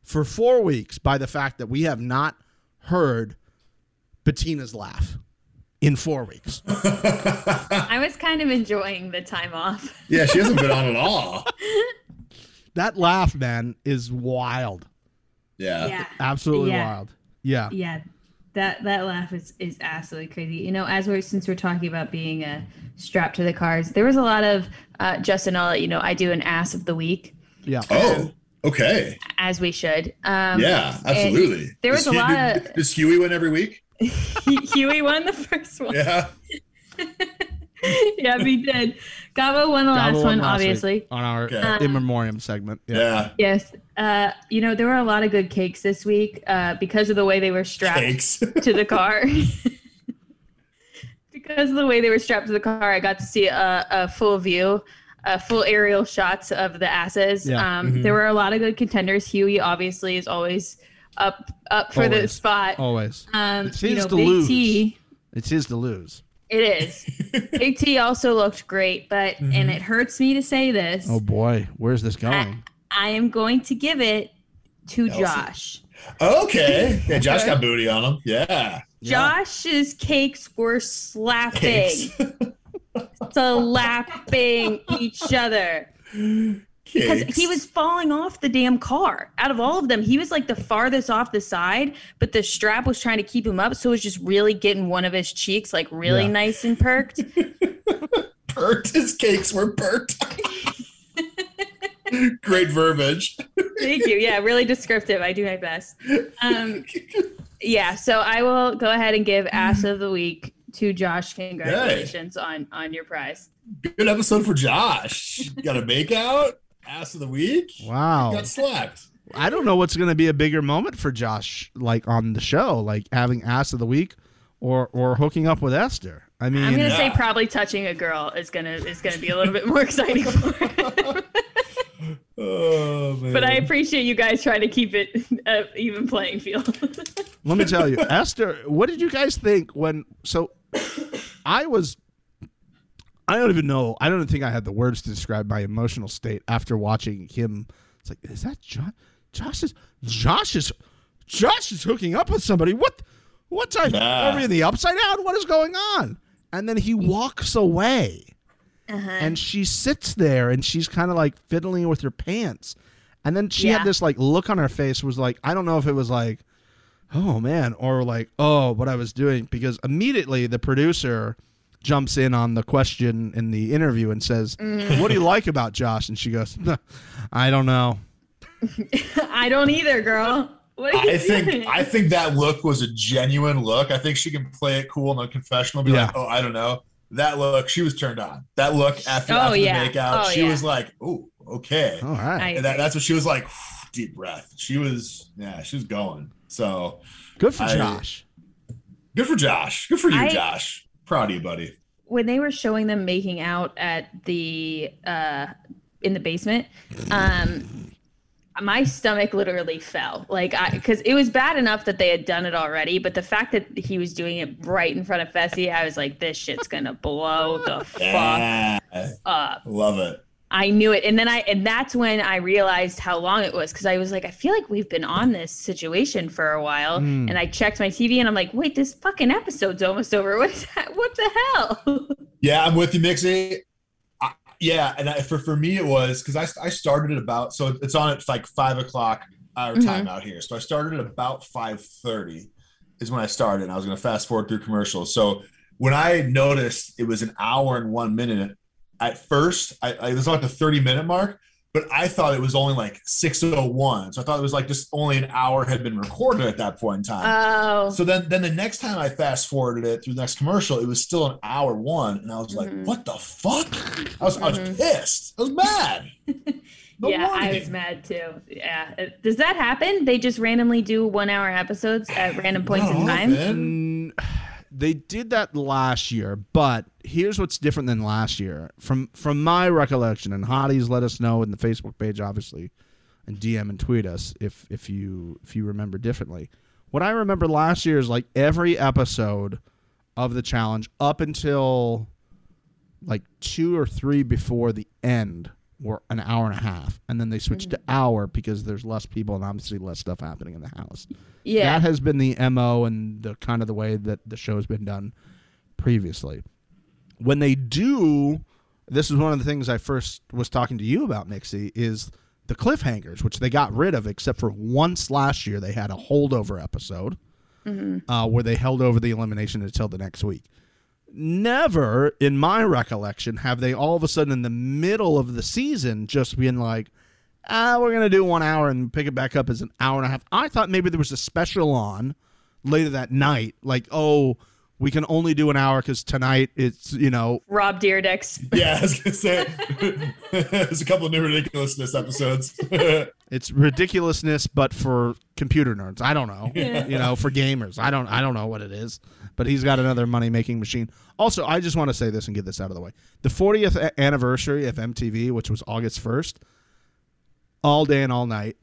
for four weeks by the fact that we have not heard Bettina's laugh in four weeks. [LAUGHS] I was kind of enjoying the time off. Yeah, she hasn't been on at all. [LAUGHS] that laugh, man, is wild. Yeah. Absolutely Yeah. wild. Yeah. Yeah, that that laugh is is absolutely crazy. You know, as we're since we're talking about being uh, strapped to the cars, there was a lot of uh, Justin. I'll let you know. I do an ass of the week. Yeah. Oh. Okay. as we should. Um, yeah, absolutely. there was Does a lot did- of- Does Hughie win every week? [LAUGHS] Hughie won the first one. Yeah. [LAUGHS] yeah, we did. Gabo won the Gabo last won one, last week obviously. on our Okay. in memoriam segment. Yeah. Yeah. Yes. Uh, you know, there were a lot of good cakes this week uh, because of the way they were strapped [LAUGHS] to the car. because of the way they were strapped to the car, I got to see a, a full view, a full aerial shots of the asses. Yeah. Um, Mhm. There were a lot of good contenders. Hughie obviously is always up up for the spot. Always. Um, It's you his know, to Big lose. T. It's his to lose. It is. [LAUGHS] Big T also looked great, but and Mhm. it hurts me to say this. Oh boy, where's this going? I am going to give it to Elsie. Josh. okay. Yeah, Josh got booty on him. Yeah. [LAUGHS] Josh's cakes were slapping, Cakes. [LAUGHS] slapping each other. Because he was falling off the damn car. Out of all of them, he was like the farthest off the side, but the strap was trying to keep him up. So it was just really getting one of his cheeks like really Yeah. nice and perked. [LAUGHS] perked. His cakes were perked. [LAUGHS] Great verbiage. Thank you. Yeah, really descriptive. I do my best. Um, yeah, so I will go ahead and give ass of the week to Josh. Congratulations on on your prize. Good episode for Josh. Got a make out. Ass of the week. Wow. Got slapped. I don't know what's going to be a bigger moment for Josh, like on the show, like having ass of the week, or or hooking up with Esther. I mean, I'm gonna say probably touching a girl is gonna is gonna be a little bit more [LAUGHS] exciting for him. Oh man. but I appreciate you guys trying to keep it [LAUGHS] uh, even playing field. let me tell you, [LAUGHS] Esther. What did you guys think when? So, I was. I don't even know. I don't think I had the words to describe my emotional state after watching him. It's like, is that Josh? Josh is Josh is Josh is hooking up with somebody. What? What time? Nah. Are we in the upside down? What is going on? And then he walks away. Uh-huh. and she sits there and she's kind of like fiddling with her pants and then she Yeah. had this like look on her face was like i don't know if it was like oh man or like oh what i was doing because immediately the producer jumps in on the question in the interview and says Mm. what do you like about josh and she goes [LAUGHS] i don't know [LAUGHS] I don't either, girl. What are you I think doing? I think that look was a genuine look. I think she can play it cool in the confessional. Be Yeah. like, oh, I don't know. That look, she was turned on. That look after, Oh, after yeah. the makeout, Oh, she yeah. was like, oh, okay. all right And that, that's what she was like. Deep breath. She was, yeah, she was going. So good for I- josh good for Josh. Good for you, I- Josh. Proud of you, buddy. when they were showing them making out at the uh in the basement um my stomach literally fell like i because it was bad enough that they had done it already but the fact that he was doing it right in front of Fessy, i was like this shit's gonna blow the [LAUGHS] fuck Yeah, up love it. I knew it and then i and that's when i realized how long it was because i was like i feel like we've been on this situation for a while Mm. and i checked my tv and i'm like wait this fucking episode's almost over [LAUGHS] what is that what the hell [LAUGHS] Yeah, I'm with you, Mixie. I, yeah, and I, for for me it was because I I started at about so it's on at like five o'clock our Mhm. time out here. So I started at about five thirty is when I started. And I was going to fast forward through commercials. So when I noticed it was an hour and one minute, at first I, I it was like the thirty minute mark, but I thought it was only like six oh one. So I thought it was like just only an hour had been recorded at that point in time. oh So then, then the next time I fast forwarded it through the next commercial, it was still an hour one, and I was like, Mhm. "What the fuck?" I was, I was Mhm. pissed. I was mad. [LAUGHS] No yeah, I was mad too. Yeah. Uh, Does that happen? They just randomly do one hour episodes at random points in time? often. Mm, they did that last year, but here's what's different than last year. From from my recollection, and Hotties let us know in the Facebook page, obviously, and DM and tweet us if if you if you remember differently. What I remember last year is like every episode of the challenge up until like two or three before the end were an hour and a half, and then they switched to hour because there's less people and obviously less stuff happening in the house Yeah. that has been the mo and the kind of the way that the show's been done previously. When they do this is one of the things i first was talking to you about mixie is the cliffhangers which they got rid of except for once last year they had a holdover episode uh, where they held over the elimination until the next week. Never in my recollection have they all of a sudden in the middle of the season just been like uh, we're gonna do one hour and pick it back up as an hour and a half. I thought maybe there was a special on later that night, like oh, we can only do an hour because tonight it's you know Rob Dyrdek's. [LAUGHS] Yeah, I was gonna say [LAUGHS] there's a couple of new ridiculousness episodes. [LAUGHS] it's ridiculousness, but for computer nerds. I don't know, Yeah. you know, for gamers. I don't I don't know what it is, but he's got another money making machine. Also, I just want to say this and get this out of the way: the 40th anniversary of MTV, which was August 1st, all day and all night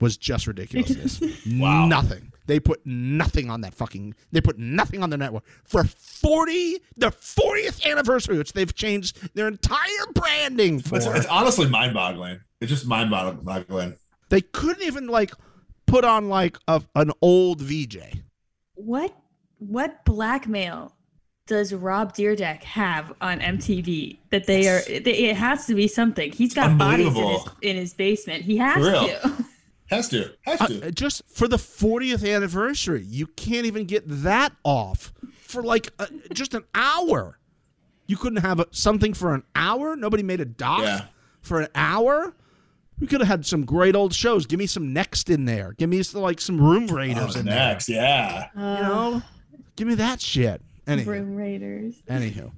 was just ridiculousness. [LAUGHS] Wow. Nothing. They put nothing on that fucking. They put nothing on the network for 40 the 40th anniversary, which they've changed their entire branding for. it's, it's honestly mind-boggling. It's just mind-boggling. They couldn't even like put on like a, an old VJ. What what blackmail does Rob Dyrdek have on MTV that they are? They, it has to be something. He's got bodies in his, in his basement. He has to. [LAUGHS] Has to. Has to. Uh, just for the 40th anniversary, you can't even get that off for like uh, just an hour. You couldn't have a, something for an hour. Nobody made a doc Yeah. for an hour. We could have had some great old shows. Give me some Next in there. Give me some, like some Room Raiders Oh, in next, yeah. there. You know, give me that shit. Anyway, Room Raiders. Anywho,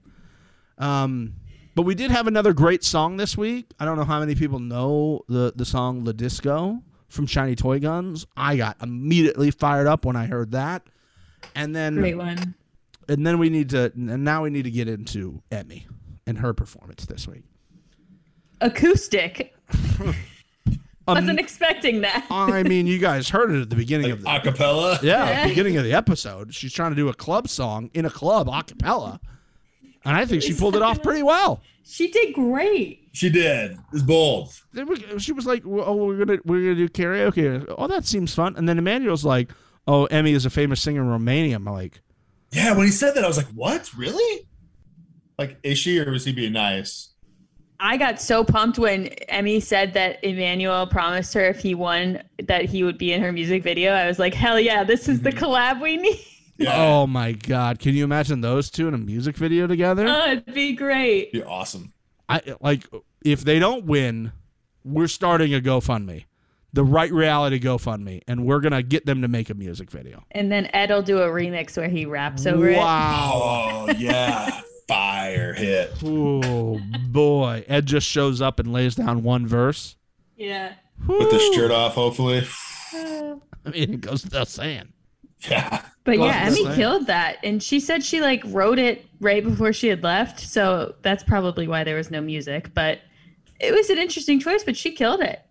um, but we did have another great song this week. I don't know how many people know the the song "Le Disko" from Shiny Toy Guns. I got immediately fired up when I heard that, and then Great one. and then we need to and now we need to get into Emy and her performance this week. Acoustic. [LAUGHS] Um, Wasn't expecting that. I mean, you guys heard it at the beginning of the Acapella. yeah beginning of the episode. She's trying to do a club song in a club a cappella, and I think she pulled it off pretty well. She did great. She did. It's bold. Then we- she was like, "Oh, we're gonna we're gonna do karaoke." Oh, that seems fun. And then Emanuel's like, "Oh, Emy is a famous singer in Romania." I'm like, Yeah, when he said that, I was like, what? Really? Like, is she or was he being nice? I got so pumped when Emy said that Emanuel promised her if he won that he would be in her music video. I was like, hell yeah, this is the mm-hmm. collab we need. Yeah. "Oh my god, can you imagine those two in a music video together?" Oh, it'd be great. Be awesome. I like if they don't win, we're starting a GoFundMe, the right reality GoFundMe, and we're gonna get them to make a music video. And then Ed'll do a remix where he raps over it. wow. Oh, yeah. [LAUGHS] Fire hit. Oh boy, Ed just shows up and lays down one verse. Yeah. With the shirt off, hopefully. I mean, it goes without saying. [LAUGHS] Yeah. But Well, yeah, Emy fine. killed that. And she said she like wrote it right before she had left. So that's probably why there was no music. But it was an interesting choice, but she killed it.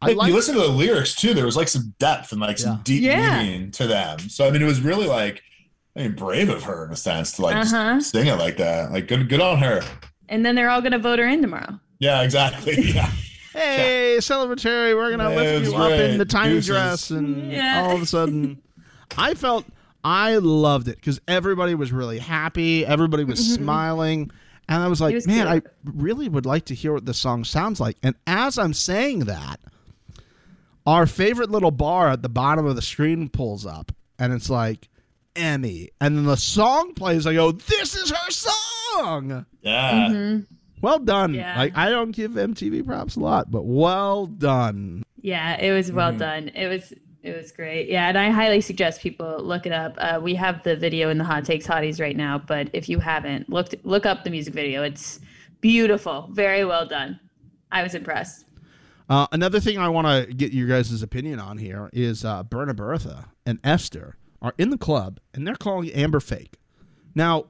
I Like, like you listen to the lyrics too. There was like some depth and like some deep Yeah. meaning to them. So I mean, it was really like, I mean, brave of her in a sense to like Uh-huh. sing it like that. Like, good, good on her. And then they're all gonna vote her in tomorrow. Yeah, exactly. [LAUGHS] Yeah. hey, celebratory, we're gonna Yeah, lift it was you up in the tiny Deuces. dress, and Yeah. all of a sudden, [LAUGHS] I felt I loved it because everybody was really happy, everybody was smiling, and I was like, was man, I really would like to hear what this song sounds like. And as I'm saying that, our favorite little bar at the bottom of the screen pulls up, and it's like Emy, and then the song plays. I go, this is her song. Yeah. Mhm. Well done. Yeah. Like I don't give MTV props a lot, but well done. Yeah, it was well Mm-hmm. done. It was it was great. Yeah, and I highly suggest people look it up. Uh, we have the video in the Hot Takes Hotties right now, but if you haven't, look look up the music video. It's beautiful, very well done. I was impressed. Uh, another thing I want to get your guys' opinion on here is uh, Berna Bertha and Esther are in the club and they're calling Amber fake. Now,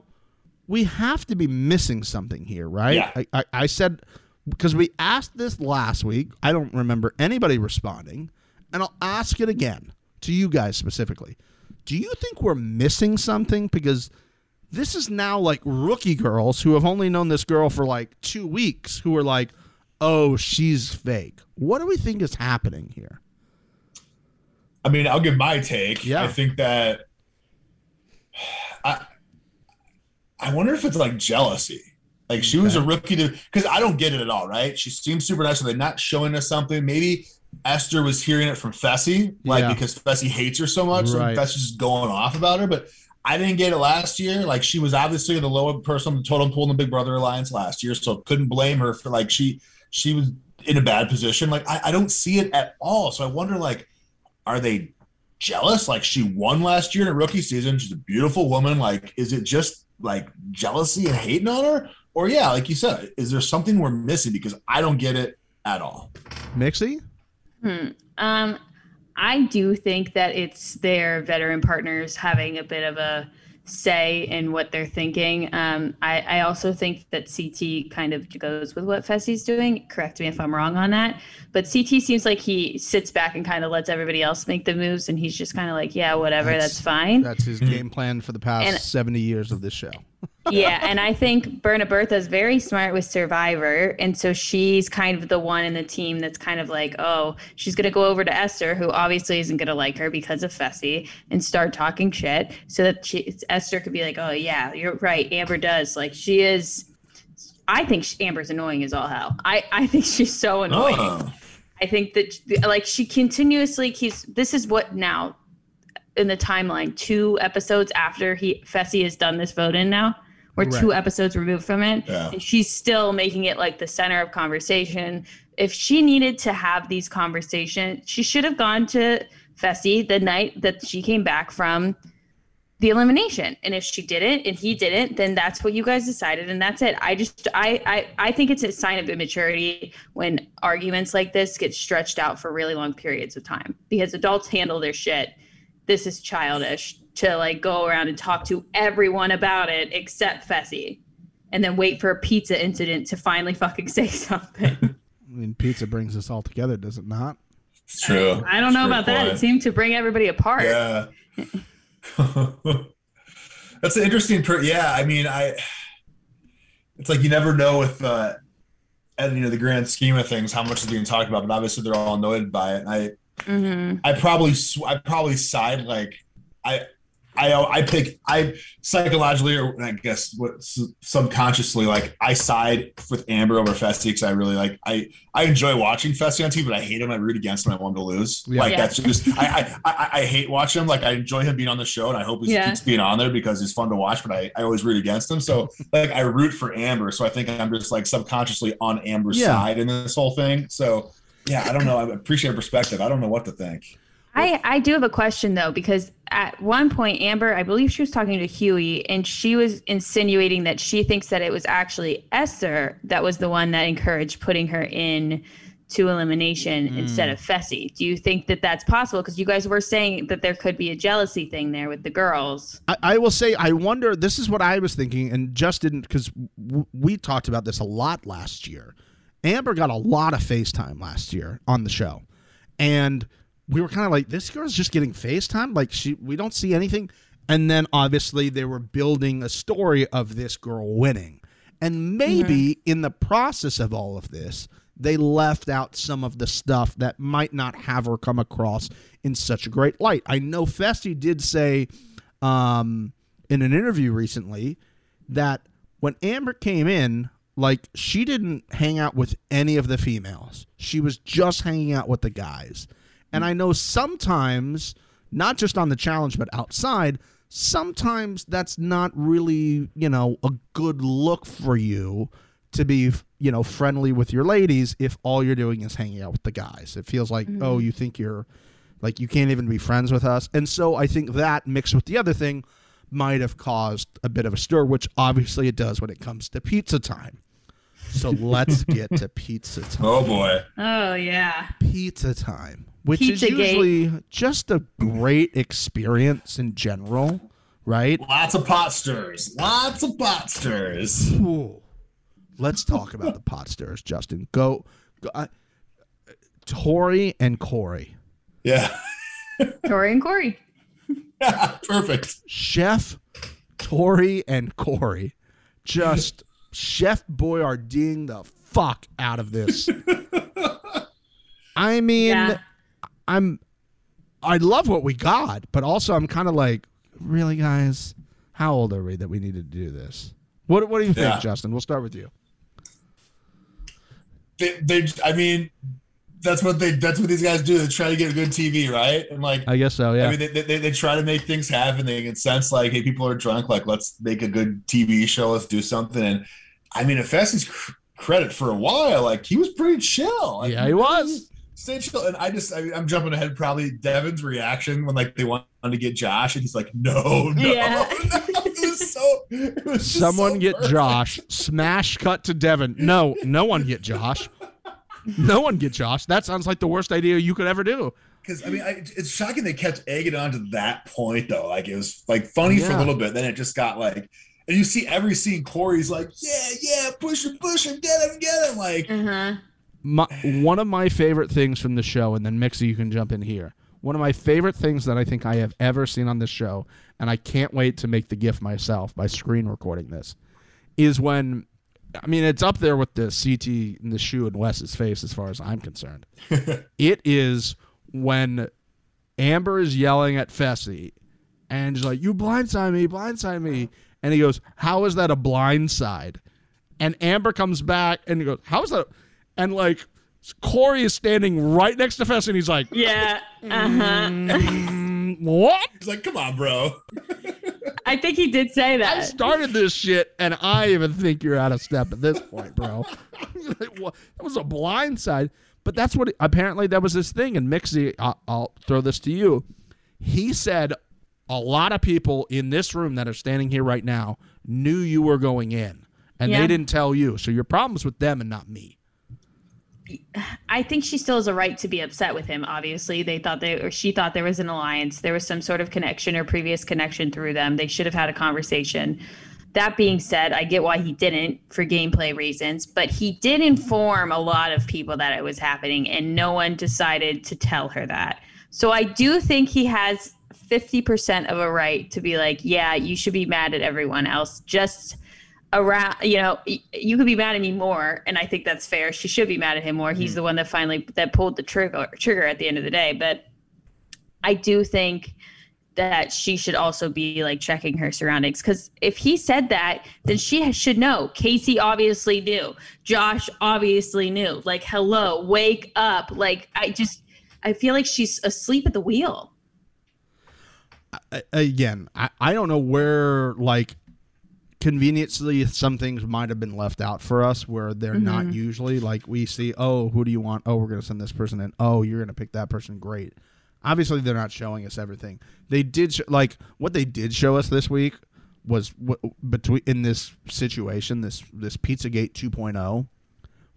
we have to be missing something here, right? Yeah. I, I, I said, because we asked this last week. I don't remember anybody responding. And I'll ask it again to you guys specifically. Do you think we're missing something? Because this is now like rookie girls who have only known this girl for like two weeks who are like, oh, she's fake. What do we think is happening here? I mean, I'll give my take. Yeah. I think that I I wonder if it's like jealousy. Like she was a rookie to because I don't get it at all, right? She seems super nice. So they're not showing us something. Maybe Esther was hearing it from Fessy, like Yeah. because Fessy hates her so much. Right. So Fessy's just going off about her. But I didn't get it last year. Like she was obviously the lower person on the totem pole in the Big Brother alliance last year. So couldn't blame her for like she she was in a bad position. Like I, I don't see it at all. So I wonder, like, are they jealous? Like she won last year in a rookie season. She's a beautiful woman. Like, is it just like jealousy and hating on her? Or yeah, like you said, is there something we're missing? Because I don't get it at all. Mixie? Hmm. Um, I do think that it's their veteran partners having a bit of a say in what they're thinking. Um, I, I also think that CT kind of goes with what Fessy's doing. Correct me if I'm wrong on that. But CT seems like he sits back and kind of lets everybody else make the moves, and he's just kind of like, yeah, whatever, that's, That's- fine. That's his game plan for the past And- 70 years of this show. [LAUGHS] yeah, and I think Berna Bertha's very smart with Survivor, and so she's kind of the one in the team that's kind of like, oh, she's gonna go over to Esther, who obviously isn't gonna like her because of Fessy, and start talking shit, so that she, Esther could be like, oh yeah, you're right, Amber does like she is. I think she- Amber's annoying as all hell. I I think she's so oh. annoying. Oh. I think that like she continuously keeps this is what now in the timeline two episodes after he Fessy has done this vote in now. We're two episodes removed from it. Yeah. And she's still making it like the center of conversation. If she needed to have these conversations, she should have gone to Fessy the night that she came back from the elimination. And if she didn't and he didn't, then that's what you guys decided and that's it. I just I I, I think it's a sign of immaturity when arguments like this get stretched out for really long periods of time because adults handle their shit. This is childish to like go around and talk to everyone about it except Fessy. And then wait for a pizza incident to finally fucking [LAUGHS] say something. I mean, pizza brings us all together, does it not? It's true. I don't know It's a about great that. It seemed to bring everybody apart. Yeah. [LAUGHS] That's an interesting. Per- yeah, I mean, I. It's like you never know with, uh, and you know, the grand scheme of things, how much is being talked about. But obviously, they're all annoyed by it. And I, hmm I probably, sw- I probably side like, I, I, I pick, I psychologically, or I guess what subconsciously, like I side with Amber over Fessy because I really like, I, I enjoy watching Fessy on TV, but I hate him. I root against him. I want him to lose. Yeah. Like Yeah. that's just, I, I, I, I hate watching him. Like I enjoy him being on the show, and I hope he Yeah. keeps being on there because he's fun to watch. But I, I always root against him. So like I root for Amber. So I think I'm just like subconsciously on Amber's Yeah. side in this whole thing. So yeah, I don't know. I appreciate her perspective. I don't know what to think. I, I do have a question though, because at one point, Amber, I believe she was talking to Hughie, and she was insinuating that she thinks that it was actually Esther that was the one that encouraged putting her in to elimination mm. instead of Fessy. Do you think that that's possible? Because you guys were saying that there could be a jealousy thing there with the girls. I, I will say, I wonder. This is what I was thinking, and just didn't because w- we talked about this a lot last year. Amber got a lot of FaceTime last year on the show, and we were kind of like, "This girl's just getting FaceTime. Like she, we don't see anything." And then obviously they were building a story of this girl winning, and maybe in the process of all of this, they left out some of the stuff that might not have her come across in such a great light. I know Fessy did say um, in an interview recently that when Amber came in, like she didn't hang out with any of the females. She was just hanging out with the guys. And hmm. I know sometimes, not just on the challenge, but outside, sometimes that's not really, you know, a good look for you to be, you know, friendly with your ladies if all you're doing is hanging out with the guys. It feels like, oh, mm-hmm. you think you're like you can't even be friends with us. And so I think that mixed with the other thing might have caused a bit of a stir, which obviously it does when it comes to pizza time. So let's [LAUGHS] get to pizza time. Oh boy. Oh yeah. Pizza time, which is Pizzagate. usually just a great experience in general, right? Lots of pot stirs. Lots of pot stirs. Ooh. Let's talk about the pot stirrers, Justin. Go, go uh, Tori and Corey. Yeah. Tori and Corey. [LAUGHS] Perfect. Chef Tori and Corey just Chef Boyarding the fuck out of this. [LAUGHS] I mean, Yeah. I'm I love what we got, but also I'm kind of like, really, guys, how old are we that we need to do this? What What do you think, Yeah. Justin? We'll start with you. They, they, I mean, that's what they, that's what these guys do. They try to get a good TV, right? And like, I guess so. Yeah. I mean, they, they, they try to make things happen. They can sense like, hey, people are drunk. Like, let's make a good TV show. Let's do something. And I mean, if Fessy's cr- credit for a while. Like he was pretty chill. Like, Yeah, he was. Stay chill. And I just, I mean, I'm jumping ahead. Probably Devin's reaction when like they wanted to get Josh, and he's like, "No, no." Yeah. no. [LAUGHS] It was so. It was just Someone so get perfect. Josh. Smash cut to Devin. No, no one get Josh. No one get Josh. That sounds like the worst idea you could ever do. Because I mean, I, it's shocking they kept egging on to that point though. Like it was like funny for a little bit, then it just got like, and you see every scene. Corey's like, "Yeah, yeah, push him, push him, get him, get him!" Like, Uh-huh. My, one of my favorite things from the show, and then Mixie, you can jump in here. One of my favorite things that I think I have ever seen on this show, and I can't wait to make the GIF myself by screen recording this, is when, I mean, it's up there with the CT and the shoe in Wes's face as far as I'm concerned. [LAUGHS] it is when Amber is yelling at Fessy, and she's like, "You blindside me, blindside me," and he goes, "How is that a blindside?" And Amber comes back and he goes, "How is that?" And like Corey is standing right next to Fessy, and he's like, Yeah. [LAUGHS] Uh-huh. "Mm, "What?" he's like, "Come on, bro." I think he did say that. I started this shit, and I even think you're out of step at this point, bro. Like, [LAUGHS] what? that was a blindside. But that's what apparently that was his thing. And Mixie, I'll, I'll throw this to you. He said a lot of people in this room that are standing here right now knew you were going in, and Yeah. they didn't tell you. So your problem's with them and not me. I think she still has a right to be upset with him. Obviously, they thought they or she thought there was an alliance. There was some sort of connection or previous connection through them. They should have had a conversation. That being said, I get why he didn't for gameplay reasons, but he did inform a lot of people that it was happening, and no one decided to tell her that. So I do think he has 50% of a right to be like, yeah, you should be mad at everyone else. Just around you know you could be mad at me more and i think that's fair. She should be mad at him more. He's hmm. the one that finally that pulled the trigger trigger at the end of the day. But i do think that she should also be like checking her surroundings because if he said that then she should know. Kaycee obviously knew. Josh obviously knew. Like hello wake up. Like i just i feel like she's asleep at the wheel. I- again, I, I don't know where like conveniently some things might have been left out for us where they're not mm-hmm. usually like we see oh who do you want oh we're going to send this person in oh you're going to pick that person great obviously they're not showing us everything they did sh- like what they did show us this week was w- between in this situation this this pizzagate 2.0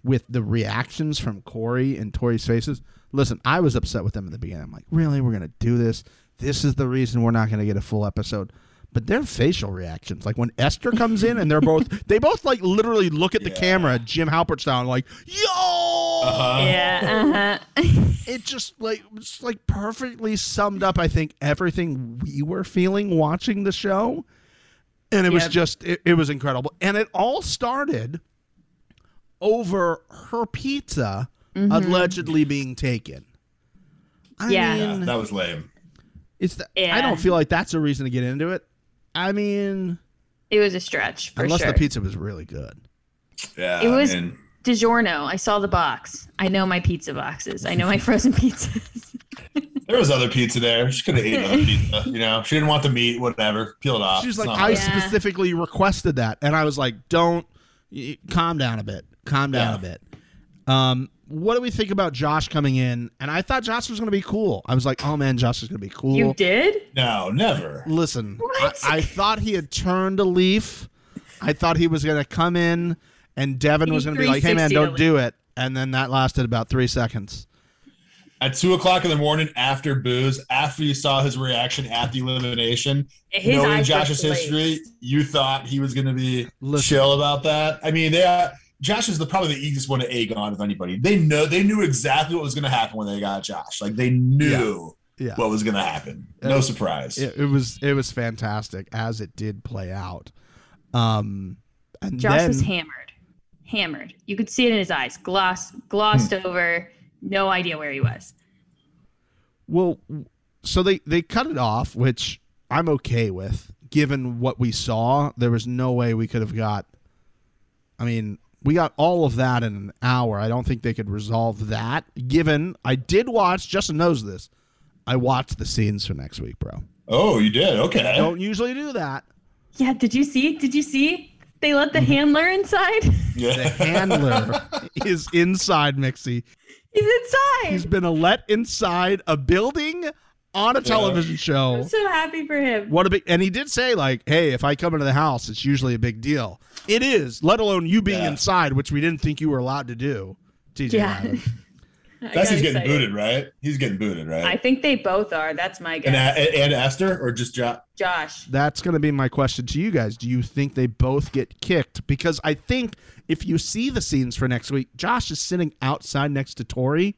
with the reactions from Corey and Tori's faces. Listen, I was upset with them in the beginning. I'm like, really? We're going to do this? This is the reason we're not going to get a full episode. But their facial reactions, like when Esther comes in and they're both, they both like literally look at the Yeah. camera, Jim Halpert style, like, yo! Uh-huh. yeah uh-huh [LAUGHS] It just like, it's like perfectly summed up, I think, everything we were feeling watching the show. And it was just, it, it was incredible. And it all started over her pizza allegedly being taken. I Yeah. Yeah, that was lame. it's the, I don't feel like that's a reason to get into it. I mean, it was a stretch for unless sure the pizza was really good. Yeah, It was- I mean, DiGiorno. I saw the box. I know my pizza boxes. I know my frozen [LAUGHS] pizzas. there was other pizza there. She could have eaten other pizza. You know, she didn't want the meat. Whatever, peel it off. She's like, I hard. Yeah. specifically requested that, and I was like, don't calm down a bit, calm down Yeah. a bit. Um, what do we think about Josh coming in? And I thought Josh was going to be cool. I was like, oh man, Josh is going to be cool. You did? no, never. Listen, I, What? I thought he had turned a leaf. I thought he was going to come in, and Devin was going to be like, "Hey man, don't do it." And then that lasted about three seconds. At two o'clock in the morning, after booze, after you saw his reaction at the elimination, His knowing Josh's history, you thought he was going to be Listen. chill about that. I mean, they uh, Josh is the probably the easiest one to egg on of anybody. They know they knew exactly what was going to happen when they got Josh. Like they knew Yeah. what was going to happen. No Uh, surprise. It, it was it was fantastic as it did play out. Um, and Josh then, was hammered. Hammered. You could see it in his eyes. Gloss glossed Hmm. over. No idea where he was. Well, so they they cut it off, which I'm okay with, given what we saw. There was no way we could have got. I mean, we got all of that in an hour. I don't think they could resolve that. Given I did watch, Justin knows this. I watched the scenes for next week, bro. oh, you did? Okay. I Don't usually do that. Yeah, did you see? Did you see? They let the Mm-hmm. handler inside. [LAUGHS] Yeah. The handler is inside Mixie. He's inside. He's been a let inside a building on a television show. I'm so happy for him. What a big and he did say like, "Hey, if I come into the house, it's usually a big deal." It is, let alone you being Yeah. inside, which we didn't think you were allowed to do. TJ, Yeah. Lavin. [LAUGHS] I got Fessy's getting excited. booted, right? He's getting booted, right? I think they both are. That's my guess. and, and Esther, or just jo- Josh. that's going to be my question to you guys. Do you think they both get kicked? Because I think if you see the scenes for next week, Josh is sitting outside next to Tori,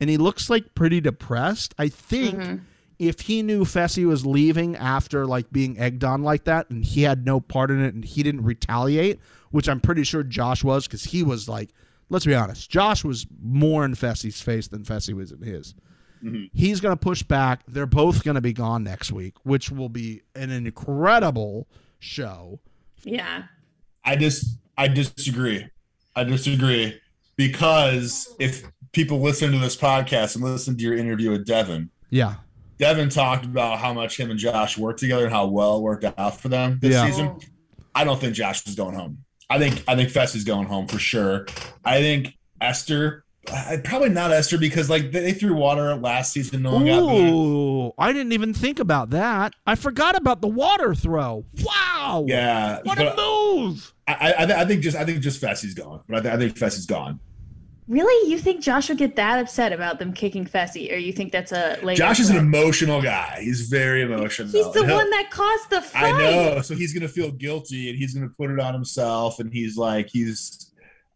and he looks like pretty depressed. I think Mm-hmm. If he knew Fessy was leaving after like being egged on like that, and he had no part in it, and he didn't retaliate, which I'm pretty sure Josh was, because he was like, let's be honest, Josh was more in Fessy's face than Fessy was in his. Mm-hmm. He's going to push back. They're both going to be gone next week, which will be an incredible show. Yeah. I just I disagree. I disagree because if people listen to this podcast and listen to your interview with Devin, Yeah. Devin talked about how much him and Josh worked together and how well it worked out for them this Yeah. season. I don't think Josh is going home. I think I think Fess is going home for sure. I think Esther, I, probably not Esther because like they threw water last season. No one got. Ooh, I didn't even think about that. I forgot about the water throw. Wow. Yeah, What a move. I, I, I think just I think just Fessy's gone, but I, th- I think Fessy's gone. Really? You think Josh would get that upset about them kicking Fessy? Or you think that's a later Josh is an emotional guy. He's very emotional. He's the one that caused the fight. I know. So he's gonna feel guilty and he's gonna put it on himself. And he's like, he's.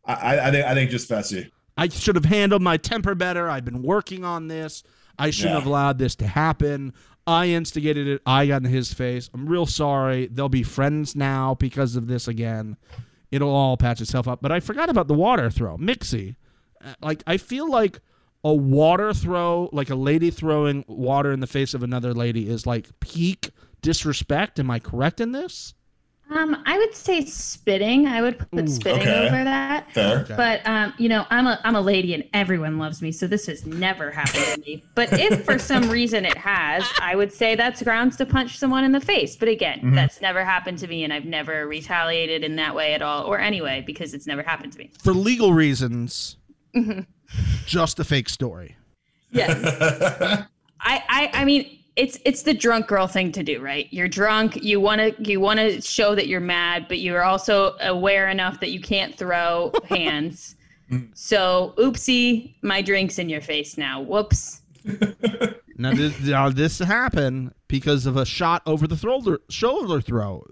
I, I think I think just Fessy. I should have handled my temper better. I've been working on this. I shouldn't Yeah. have allowed this to happen. I instigated it. I got in his face. I'm real sorry. They'll be friends now because of this again. It'll all patch itself up. But I forgot about the water throw. Mixie. Like, I feel like a water throw, like a lady throwing water in the face of another lady, is like peak disrespect. Am I correct in this? Um, I would say spitting. I would put Ooh, spitting okay. over that. Fair. But um, you know, I'm a I'm a lady and everyone loves me, so this has never happened to me. But if for some reason it has, I would say that's grounds to punch someone in the face. But again, Mm-hmm. that's never happened to me, and I've never retaliated in that way at all, or anyway, because it's never happened to me. For legal reasons, Mm-hmm. just a fake story. Yes. [LAUGHS] I, I I mean it's it's the drunk girl thing to do, right? You're drunk, you want to you want to show that you're mad, but you're also aware enough that you can't throw hands. [LAUGHS] So, oopsie, my drink's in your face now. Whoops. [LAUGHS] Now this, now this happened because of a shot over the shoulder shoulder throw.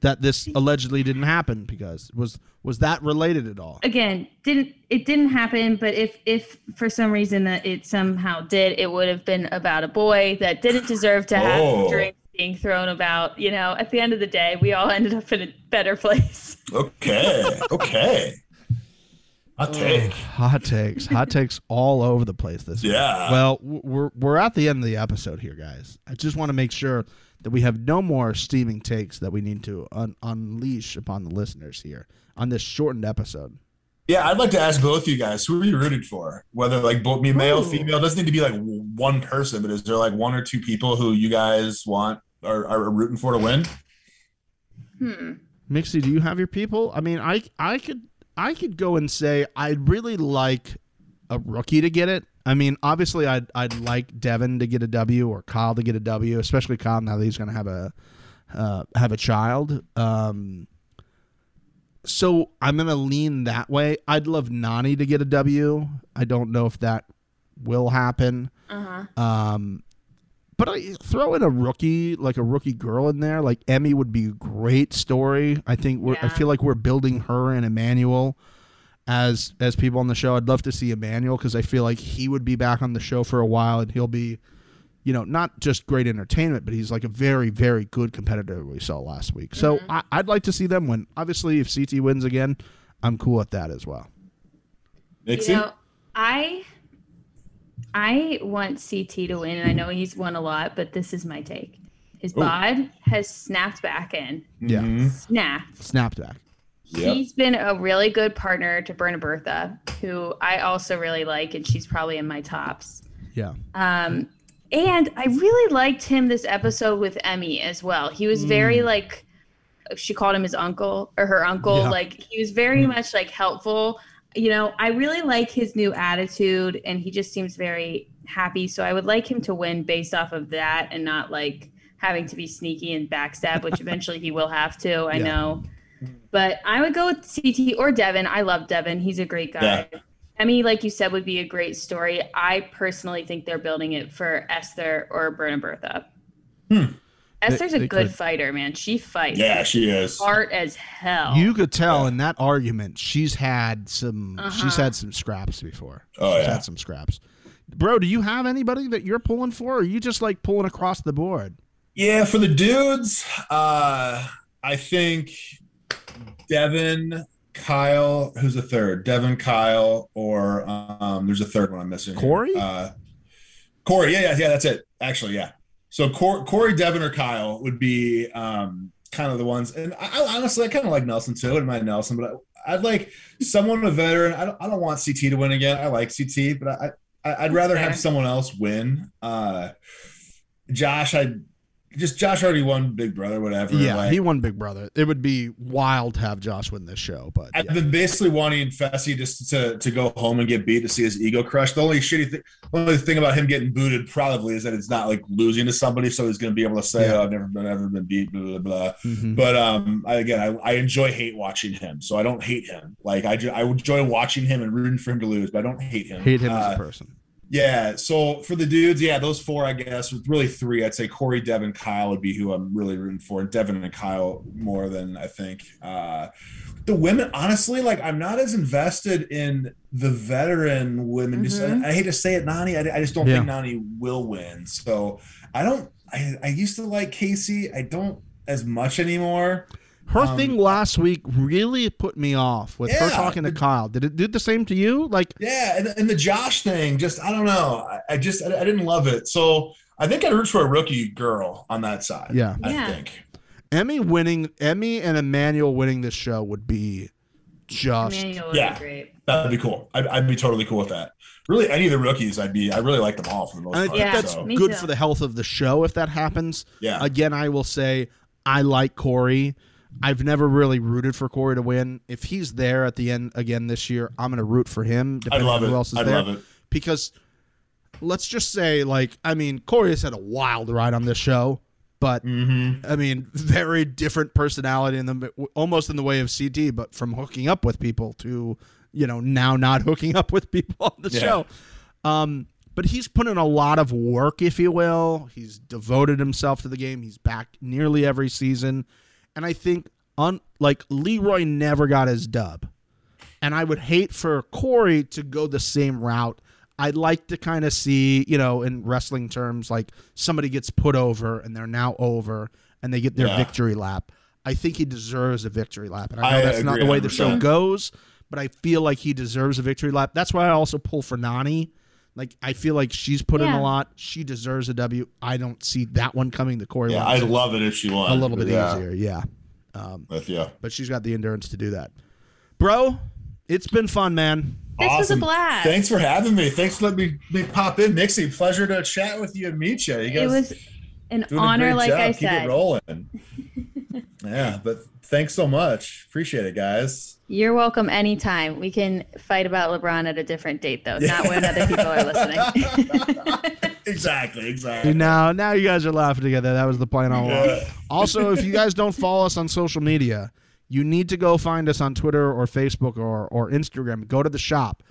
That this allegedly didn't happen because was was that related at all? Again, didn't it didn't happen, but if if for some reason that it somehow did, it would have been about a boy that didn't deserve to have Oh. drinks being thrown about. You know, at the end of the day, we all [LAUGHS] ended up in a better place. okay. Okay. Hot take. Hot takes, hot takes all over the place this week. Yeah. Well, we're we're at the end of the episode here, guys. I just want to make sure that we have no more steaming takes that we need to un- unleash upon the listeners here on this shortened episode. Yeah, I'd like to ask both of you guys, who are you rooting for? Whether like both me, male, Ooh. female, doesn't need to be like one person, but is there like one or two people who you guys want are, are rooting for to win? Hmm. Mixie, do you have your people? I mean, I I could I could go and say I'd really like a rookie to get it. I mean, obviously, I'd I'd like Devin to get a W or Kyle to get a W, especially Kyle now that he's going to have a uh, have a child. Um, so I'm going to lean that way. I'd love Nany to get a W. I don't know if that will happen. Uh huh. Um, but I throw in a rookie, like a rookie girl in there, like Emy would be a great story. I think we're, I feel like we're building her and Emanuel as as people on the show. I'd love to see Emanuel because I feel like he would be back on the show for a while and he'll be, you know, not just great entertainment, but he's like a very very good competitor we saw last week. So mm-hmm. I, I'd like to see them win. Obviously, if CT wins again, I'm cool with that as well. Nixie? You know, I I want CT to win, and I know he's won a lot, but this is my take. His Ooh. bod has snapped back in. Yeah, Mhm. Snapped. snapped back. Yep. He's been a really good partner to Berna Bertha, who I also really like, and she's probably in my tops. Yeah, Um, and I really liked him this episode with Emy as well. He was very like she called him his uncle or her uncle. Yeah. Like he was very much like helpful. You know, I really like his new attitude and he just seems very happy. So I would like him to win based off of that and not like having to be sneaky and backstab, which eventually he will have to. I Yeah. know. But I would go with CT or Devin. I love Devin. He's a great guy. Emy, like you said, would be a great story. I personally think they're building it for Esther or Berna Bertha. Hmm. Esther's They- a they good could. fighter, man. She fights. Yeah, she is. hard as hell. You could tell Yeah. in that argument she's had some she's Uh-huh. had some scraps before. Oh, she's yeah. had some scraps. Bro, do you have anybody that you're pulling for, or are you just like pulling across the board? Yeah, for the dudes, uh, I think Devin, Kyle, who's the third? Devin, Kyle, or um, there's a third one I'm missing. here. Cory? Uh, Cory, yeah, yeah, yeah, that's it. Actually, yeah. So Cor- Cory, Devin, or Kyle would be um, kind of the ones. And I, I honestly, I kind of like Nelson too. I wouldn't mind Nelson, but I, I'd like someone a veteran. I don't, I don't want CT to win again. I like CT, but I, I I'd rather Fair. have someone else win. Uh, Josh, I just Josh already won Big Brother, whatever. Yeah, like, he won Big Brother. It would be wild to have Josh win this show, but I've yeah. been basically wanting Fessy just to, to go home and get beat to see his ego crushed. The only shitty thing, only thing about him getting booted probably is that it's not like losing to somebody, so he's going to be able to say, Yeah. "Oh, I've never been ever been beat." Blah blah blah. Mhm. But um, I, again, I, I enjoy hate watching him, so I don't hate him. Like I, I enjoy watching him and rooting for him to lose, but I don't hate him. hate him as Uh, a person. Yeah. So for the dudes, yeah, those four, I guess, with really three, I'd say Cory, Devin, Kyle would be who I'm really rooting for. Devin and Kyle more than I think. Uh, the women, honestly, like I'm not as invested in the veteran women. Just Mhm. I, I hate to say it, Nany. I, I just don't Yeah. think Nany will win. So I don't. I, I used to like Kaycee. I don't as much anymore. Her um, thing last week really put me off with her talking to the- Kyle. Did it do the same to you? Like, Yeah, and, and the Josh thing, just I don't know. I, I just I, I didn't love it. So I think I'd root for a rookie girl on that side. Yeah. I Yeah. think. Emy winning, Emy and Emanuel winning this show would be just Emanuel would Yeah. be great. That'd be cool. I'd, I'd be totally cool with that. Really, any of the rookies, I'd be. I really like them all for the most And I part. think Yeah, that's so, good for the health of the show if that happens. yeah. Again, I will say I like Cory. I've never really rooted for Cory to win. If he's there at the end again this year, I'm going to root for him. Depending love on it. who else is I'd there. love it. Because let's just say, like, I mean, Cory has had a wild ride on this show, but Mm-hmm. I mean, very different personality in the almost in the way of CT, but from hooking up with people to you know now not hooking up with people on the Yeah. show. Um, but he's put in a lot of work, if you will. He's devoted himself to the game. He's back nearly every season, and I think on like Leroy never got his dub, and I would hate for Cory to go the same route. I'd like to kind of see, you know, in wrestling terms, like somebody gets put over and they're now over and they get their Yeah. victory lap. I think he deserves a victory lap. And I know I that's not the way the show goes, but I feel like he deserves a victory lap. That's why I also pull for Nany. Like I feel like she's put in a lot. She deserves a W. I don't see that one coming to Cory. Yeah, I'd love it if she won. a little bit yeah, easier. Yeah. Um, With you. but she's got the endurance to do that. Bro, it's been fun, man. This was a blast. Thanks for having me. Thanks for letting me, me pop in, Nixie. Pleasure to chat with you and meet you. You guys It was an honor, like job. I Keep said. it rolling. [LAUGHS] yeah, but thanks so much. Appreciate it, guys. You're welcome anytime. We can fight about LeBron at a different date, though, not when other [LAUGHS] people are listening. [LAUGHS] exactly, exactly. Now, now you guys are laughing together. That was the plan all along. Yeah. Also, if you guys don't follow us on social media, you need to go find us on Twitter or Facebook or, or Instagram. Go to the shop.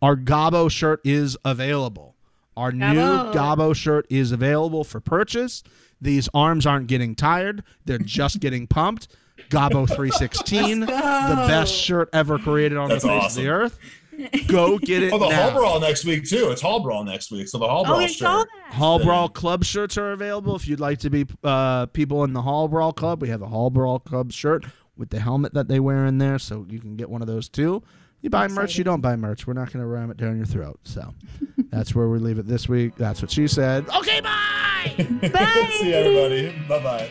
Our Gabo shirt is available. Our new Gabo. Gabo shirt is available for purchase. These arms aren't getting tired, they're just [LAUGHS] getting pumped. Gabo [LAUGHS] 316, the best shirt ever created on That's the face awesome. of the earth. [LAUGHS] Go get it Oh, the now. Hall Brawl next week too. It's Hall Brawl next week, so the Hall Brawl oh, shirt. saw that. Hall Brawl Club shirts are available. If you'd like to be uh, people in the Hall Brawl Club, we have a Hall Brawl Club shirt with the helmet that they wear in there, so you can get one of those too. You buy merch, you don't buy merch. We're not going to ram it down your throat. So that's where we leave it this week. That's what she said. Okay, bye. [LAUGHS] Bye. See you, everybody. Bye bye.